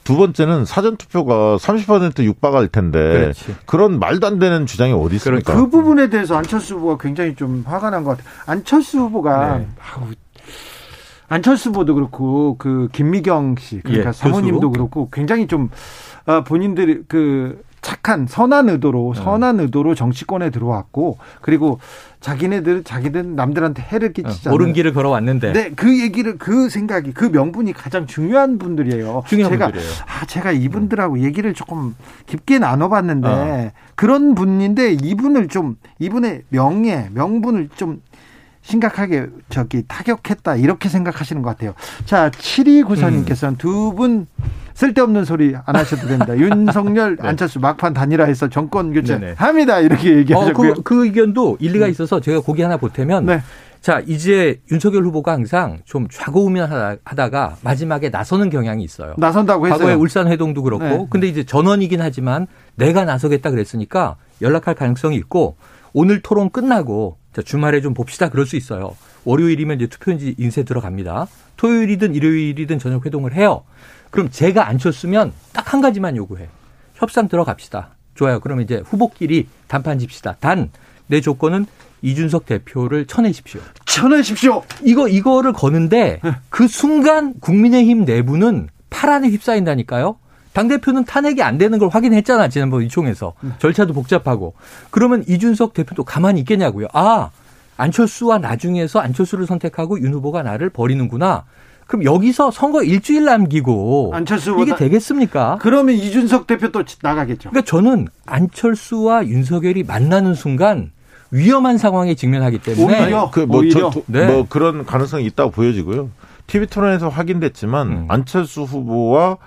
두 번째는 사전 투표가 30% 육박할 텐데 그렇지. 그런 말도 안 되는 주장이 어디 있습니까? 그 부분에 대해서 안철수 후보가 굉장히 좀 화가 난 것 같아요. 안철수 후보가 네. 아우, 안철수 후보도 그렇고 그 김미경 씨 그러니까 예, 사모님도 교수. 그렇고 굉장히 좀 아, 본인들이 그 착한 선한 의도로 네. 선한 의도로 정치권에 들어왔고 그리고 자기네들 자기들 남들한테 해를 끼치지 않는 옳은 길을 걸어왔는데 네, 그 얘기를 그 생각이 그 명분이 가장 중요한 분들이에요. 중요한 제가 분들이에요. 아 제가 이분들하고 얘기를 조금 깊게 나눠봤는데 어. 그런 분인데 이분을 좀 이분의 명예 명분을 좀 심각하게 저기 타격했다 이렇게 생각하시는 것 같아요. 자, 7294님께서는 두분 쓸데없는 소리 안 하셔도 됩니다. 윤석열, 안철수 막판 단일화해서 정권 교체 네네. 합니다. 이렇게 어, 얘기하셨고요. 그, 그 의견도 일리가 있어서 제가 고기 하나 보태면 네. 자 이제 윤석열 후보가 항상 좀 좌고우면하다가 마지막에 나서는 경향이 있어요. 나선다고 했어요. 과거에 울산 회동도 그렇고 네. 근데 이제 전원이긴 하지만 내가 나서겠다 그랬으니까 연락할 가능성이 있고 오늘 토론 끝나고 자, 주말에 좀 봅시다 그럴 수 있어요. 월요일이면 이제 투표인지 인쇄 들어갑니다. 토요일이든 일요일이든 저녁 회동을 해요. 그럼 제가 안 쳤으면 딱 한 가지만 요구해. 협상 들어갑시다. 좋아요. 그러면 이제 후보끼리 단판 집시다. 단 내 조건은 이준석 대표를 쳐내십시오. 쳐내십시오. 이거 이거를 거는데 그 순간 국민의힘 내부는 파란에 휩싸인다니까요. 당 대표는 탄핵이 안 되는 걸 확인했잖아 지난번 이총에서 절차도 복잡하고 그러면 이준석 대표도 가만히 있겠냐고요. 아 안철수와 나중에서 안철수를 선택하고 윤 후보가 나를 버리는구나. 그럼 여기서 선거 일주일 남기고 안철수보다- 이게 되겠습니까? 그러면 이준석 대표 또 나가겠죠. 그러니까 저는 안철수와 윤석열이 만나는 순간 위험한 상황에 직면하기 때문에 오히려 그뭐 오히려. 네. 뭐 그런 가능성이 있다고 보여지고요. TV 토론에서 확인됐지만 음. 안철수 후보와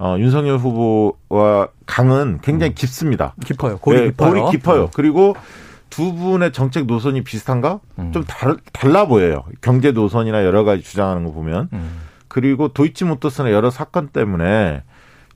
어, 윤석열 후보와 강은 굉장히 깊습니다. 깊어요. 골이 네, 깊어요. 골이 깊어요. 그리고 두 분의 정책 노선이 비슷한가? 음. 좀 달, 달라 보여요. 경제 노선이나 여러 가지 주장하는 거 보면. 음. 그리고 도이치모터스나 여러 사건 때문에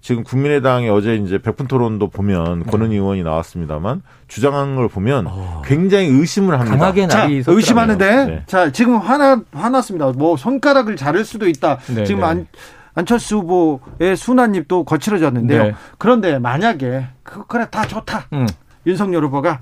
지금 국민의당이 어제 이제 백분 토론도 보면 네. 권은희 의원이 나왔습니다만 주장하는 걸 보면 어. 굉장히 의심을 합니다. 강하게 자, 날이. 의심하는데 네. 자 지금 화나 화났습니다. 뭐 손가락을 자를 수도 있다. 네, 지금 네. 안 안철수 후보의 순환입도 거칠어졌는데요. 네. 그런데 만약에 그 그래 다 좋다. 음. 윤석열 후보가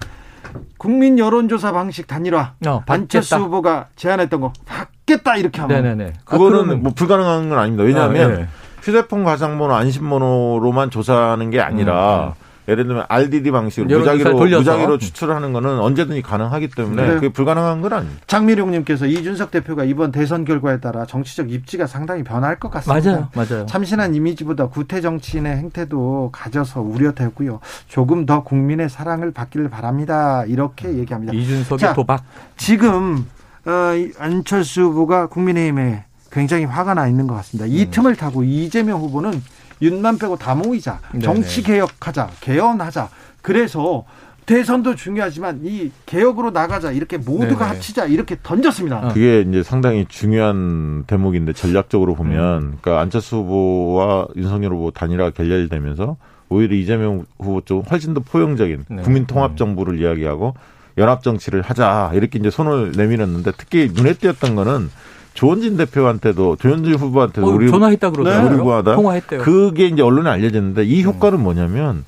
국민 여론조사 방식 단일화 어, 안철수. 후보가 제안했던 거 받겠다 이렇게 하면 네네네. 그거는 아, 뭐 불가능한 건 아닙니다. 왜냐하면 아, 네. 휴대폰 가상번호 안심번호로만 조사하는 게 아니라 예를 들면 RDD 방식으로 음, 무작위로. 무작위로 추출하는 거는 언제든지 가능하기 때문에 네. 그게 불가능한 건 아닙니다. 장미룡님께서 이준석 대표가 이번 대선 결과에 따라 정치적 입지가 상당히 변할 것 같습니다. 맞아요, 맞아요. 참신한 이미지보다 구태 정치인의 행태도 가져서 우려되고요. 조금 더 국민의 사랑을 받기를 바랍니다. 이렇게 얘기합니다. 이준석의 자, 도박. 지금 어, 이 안철수 후보가 국민의힘에 굉장히 화가 나 있는 것 같습니다. 이 틈을 타고 이재명 후보는 윤만 빼고 다 모이자. 정치 개혁하자, 개헌하자. 그래서 대선도 중요하지만 이 개혁으로 나가자 이렇게 모두가 네네. 합치자 이렇게 던졌습니다. 어. 그게 이제 상당히 중요한 대목인데 전략적으로 보면 음. 그러니까 안철수 후보와 윤석열 후보 단일화 결렬되면서 오히려 이재명 후보 쪽은 훨씬 더 포용적인 네. 국민 통합 정부를 이야기하고 연합 정치를 하자 이렇게 이제 손을 내밀었는데 특히 눈에 띄었던 거는 조원진 대표한테도 조원진 후보한테도 어, 우리 전화했다 그러더라고요. 우리 통화했대요. 음. 그게 이제 언론에 알려졌는데 이 효과는 뭐냐면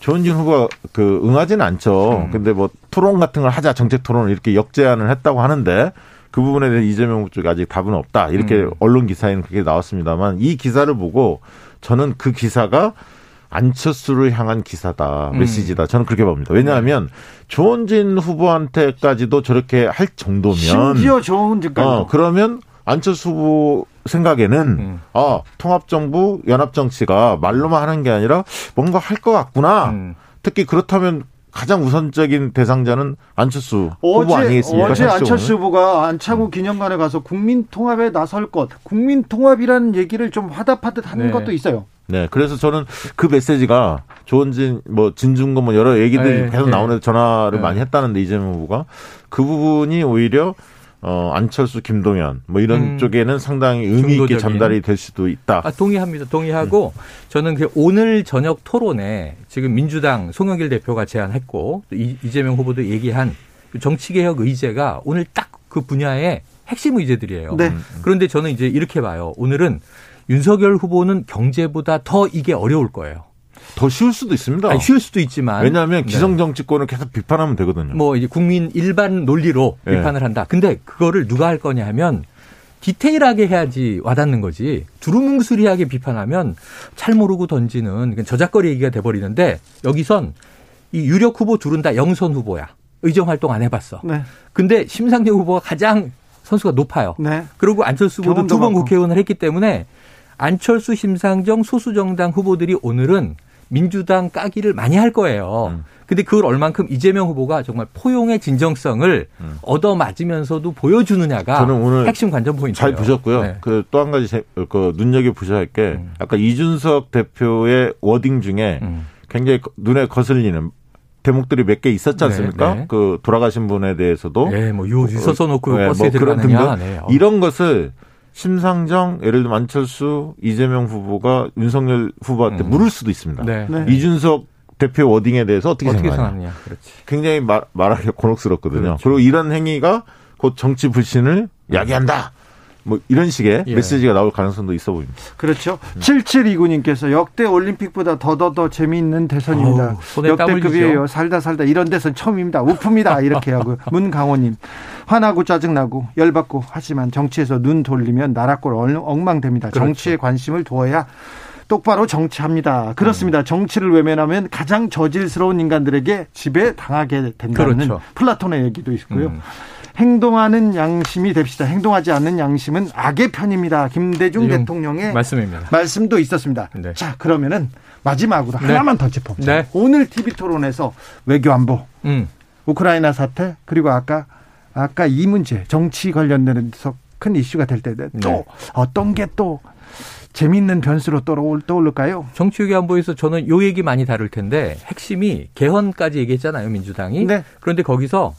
조원진 후보가 그 응하지는 않죠. 음. 근데 뭐 토론 같은 걸 하자 정책 토론을 이렇게 역제안을 했다고 하는데 그 부분에 대해 이재명 후보 쪽에 아직 답은 없다. 이렇게 음. 언론 기사에는 그게 나왔습니다만 이 기사를 보고 저는 그 기사가 안철수를 향한 기사다 음. 메시지다 저는 그렇게 봅니다 왜냐하면 조원진 후보한테까지도 저렇게 할 정도면 심지어 짓까지 어, 그러면 안철수 후보 생각에는 음. 아 통합정부 연합정치가 말로만 하는 게 아니라 뭔가 할 것 같구나. 음. 특히 그렇다면 가장 우선적인 대상자는 안철수 후보 어제 아니겠습니까? 어제? 안철수 후보가 안창호 기념관에 가서 국민 통합에 나설 것, 국민 통합이라는 얘기를 좀 화답하듯 하는 네. 것도 있어요. 네, 그래서 저는 그 메시지가 조원진, 뭐 진중권 뭐 여러 얘기들이 네, 계속 네. 나오는데 전화를 네. 많이 했다는데 이재명 후보가 그 부분이 오히려 어 안철수, 김동연 뭐 이런 음. 쪽에는 상당히 의미 있게 중도적인. 전달이 될 수도 있다. 아, 동의합니다. 동의하고 저는 그 오늘 저녁 토론에 지금 민주당 송영길 대표가 제안했고 또 이- 이재명 후보도 얘기한 그 정치개혁 의제가 오늘 딱 그 분야의 핵심 의제들이에요. 네. 그런데 저는 이제 이렇게 봐요. 오늘은 윤석열 후보는 경제보다 더 이게 어려울 거예요. 더 쉬울 수도 있습니다. 아니, 쉬울 수도 있지만 왜냐하면 네. 기성 정치권을 계속 비판하면 되거든요. 뭐 이제 국민 일반 논리로 네. 비판을 한다. 근데 그거를 누가 할 거냐 하면 디테일하게 해야지 와닿는 거지. 두루뭉술이하게 비판하면 잘 모르고 던지는 저작거리 얘기가 돼버리는데 여기선 이 유력 후보 둘은 다 영선 후보야. 의정 활동 안 해봤어. 네, 근데 심상정 후보가 가장 선수가 높아요. 네. 그리고 안철수 후보도 두 번. 국회의원을 했기 때문에 안철수, 심상정 소수정당 후보들이 오늘은 민주당 까기를 많이 할 거예요. 음. 근데 그걸 얼만큼 이재명 후보가 정말 포용의 진정성을 음. 얻어 맞으면서도 보여주느냐가 저는 오늘 핵심 관전 포인트예요. 잘 보셨고요. 네. 그또 한 가지 제- 그 눈여겨 보셔야 할게 음. 아까 이준석 대표의 워딩 중에 음. 굉장히 거- 눈에 거슬리는 대목들이 몇 개 있었지 않습니까? 네, 네. 그 돌아가신 분에 대해서도 네, 뭐 요, 유서 써놓고 네, 버스에 뭐 그런 들어가느냐. 등등 네. 어. 이런 것을 심상정, 예를 들면 안철수, 이재명 후보가 윤석열 후보한테 음. 물을 수도 있습니다. 네. 네. 이준석 대표 워딩에 대해서 어떻게, 어떻게 생각하냐? 그렇지. 굉장히 말, 말하기 곤혹스럽거든요. 그렇죠. 그리고 이런 행위가 곧 정치 불신을 야기한다. 뭐 이런 식의 예. 메시지가 나올 가능성도 있어 보입니다. 그렇죠. 7729님께서 역대 올림픽보다 더더더 재미있는 대선입니다. 땀 역대급이에요. 살다 살다 이런 대선 처음입니다. 우프입니다. 이렇게 하고 문강호님 화나고 짜증나고 열받고 하지만 정치에서 눈 돌리면 나라꼴 얼- 엉망됩니다. 그렇죠. 정치에 관심을 두어야 똑바로 정치합니다. 그렇습니다. 음. 정치를 외면하면 가장 저질스러운 인간들에게 지배 당하게 된다는 그렇죠. 플라톤의 얘기도 있고요. 음. 행동하는 양심이 됩시다. 행동하지 않는 양심은 악의 편입니다. 김대중 대통령의 말씀입니다. 말씀도 있었습니다. 네. 자, 그러면은 마지막으로 네. 하나만 더 짚어보죠. 네. 오늘 TV 토론에서 외교 안보, 음. 우크라이나 사태, 그리고 아까 아까 이 문제 정치 관련돼서 큰 이슈가 될 때또 네. 어떤 게또 재미있는 변수로 떠올, 떠오를까요? 정치외교 안보에서 저는 요 얘기 많이 다룰 텐데 핵심이 개헌까지 얘기했잖아요 민주당이. 네. 그런데 거기서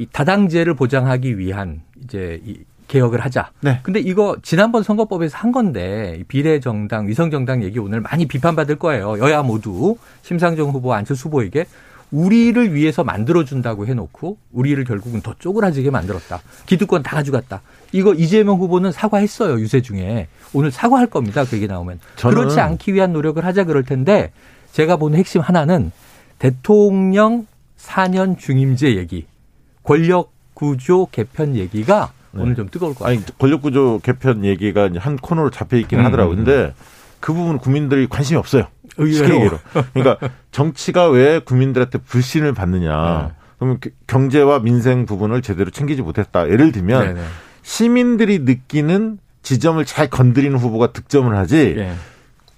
이 다당제를 보장하기 위한 이제 이 개혁을 하자. 네. 근데 이거 지난번 선거법에서 한 건데 이 비례정당, 위성정당 얘기 오늘 많이 비판받을 거예요. 여야 모두 심상정 후보, 안철수 후보에게 우리를 위해서 만들어준다고 해놓고 우리를 결국은 더 쪼그라지게 만들었다. 기득권 다 가져갔다. 이거 이재명 후보는 사과했어요 유세 중에 오늘 사과할 겁니다. 그 얘기 나오면 그렇지 않기 위한 노력을 하자 그럴 텐데 제가 보는 핵심 하나는 대통령 4년 중임제 얘기, 권력 구조 개편 얘기가 네. 오늘 좀 뜨거울 것 같아요. 아니 권력 구조 개편 얘기가 한 코너로 잡혀 있긴 음, 하더라고요. 음, 근데 그 부분 국민들이 관심이 없어요. 의외로. 그러니까 정치가 왜 국민들한테 불신을 받느냐. 네. 그러면 그 경제와 민생 부분을 제대로 챙기지 못했다. 예를 들면 네네. 시민들이 느끼는 지점을 잘 건드리는 후보가 득점을 하지 예.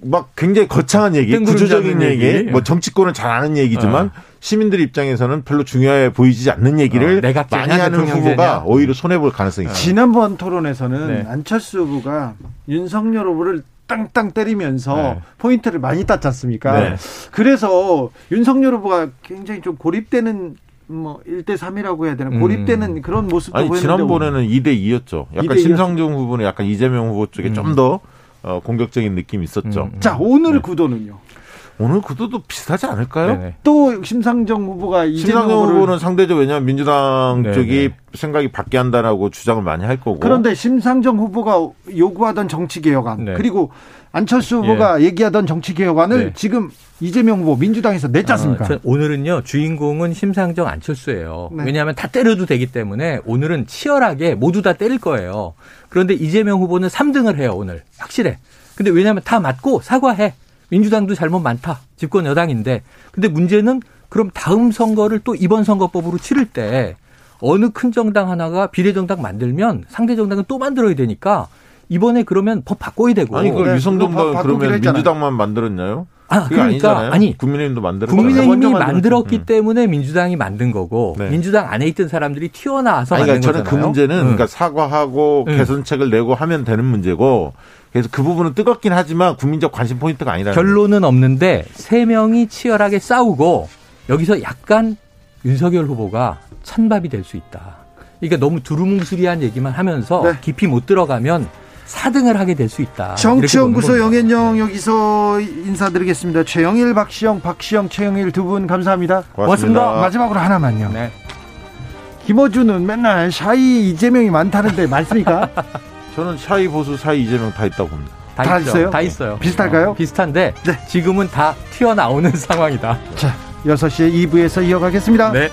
막 굉장히 거창한 얘기, 구조적인 얘기, 얘기. 뭐 정치권은 잘 아는 얘기지만 어. 시민들 입장에서는 별로 중요해 보이지 않는 얘기를 어, 내각제냐, 많이 하는. 후보가 오히려 손해 볼 가능성이 있어요. 지난번 토론에서는 네. 안철수 후보가 윤석열 후보를 땅땅 때리면서 네. 포인트를 많이 땄지 않습니까? 네. 그래서 윤석열 후보가 굉장히 좀 고립되는 뭐 1대 3이라고 해야 되나 음. 고립되는 그런 모습도 아니 보였는데 지난번에는 2대 2였죠. 약간 2대 2였죠. 심상정 후보는 약간 이재명 후보 쪽에 음. 좀더 어, 공격적인 느낌이 있었죠. 음. 자 오늘 네. 구도는요. 오늘 구도도 비슷하지 않을까요? 네네. 또 심상정 후보가 이재명 심상정 후보를 후보는 상대적으로 왜냐하면 민주당 네네. 쪽이 생각이 바뀌게 한다라고 주장을 많이 할 거고. 그런데 심상정 후보가 요구하던 정치 개혁안 네. 그리고 안철수 후보가 얘기하던 정치 개혁안을 네. 지금 이재명 후보 민주당에서 냈지 않습니까? 아, 전 오늘은요 주인공은 심상정 안철수예요. 네. 왜냐하면 다 때려도 되기 때문에 오늘은 치열하게 모두 다 때릴 거예요. 그런데 이재명 후보는 3등을 해요 오늘 확실해. 근데 왜냐하면 다 맞고 사과해. 민주당도 잘못 많다. 집권 여당인데. 근데 문제는 그럼 다음 선거를 또 이번 선거법으로 치를 때 어느 큰 정당 하나가 비례정당 만들면 상대 정당은 또 만들어야 되니까 이번에 그러면 법 바꿔야 되고. 아니 그걸 네, 바꾸기로 그러면. 민주당만 만들었나요? 아, 그게 그러니까 아니잖아요. 아니 국민의힘도 만들었 국민의힘이 만들었기 음. 때문에 민주당이 만든 거고 네. 민주당 안에 있던 사람들이 튀어나와서 아니, 만든 그러니까 저는 거잖아요. 그 문제는 응. 그러니까 사과하고 응. 개선책을 내고 하면 되는 문제고 그래서 그 부분은 뜨겁긴 하지만 국민적 관심 포인트가 아니라는 결론은 없는데 세 명이 치열하게 싸우고 여기서 약간 윤석열 후보가 찬밥이 될 수 있다. 그러니까 너무 두루뭉술이한 얘기만 하면서 네. 깊이 못 들어가면 4등을 하게 될 수 있다. 정치연구소. 영앤영 여기서 인사드리겠습니다. 최영일, 박시영, 박시영, 최영일 두 분 감사합니다. 고맙습니다. 마지막으로 하나만요. 네. 김어준은 맨날 샤이 이재명이 많다는데 많습니까? 저는 샤이 보수 사이 이재명 다 있다고 봅니다. 다, 다 있죠. 있어요? 다 있어요. 비슷할까요? 어, 비슷한데 네. 지금은 다 튀어나오는 상황이다. 자, 6시에 2부에서 이어가겠습니다. 네.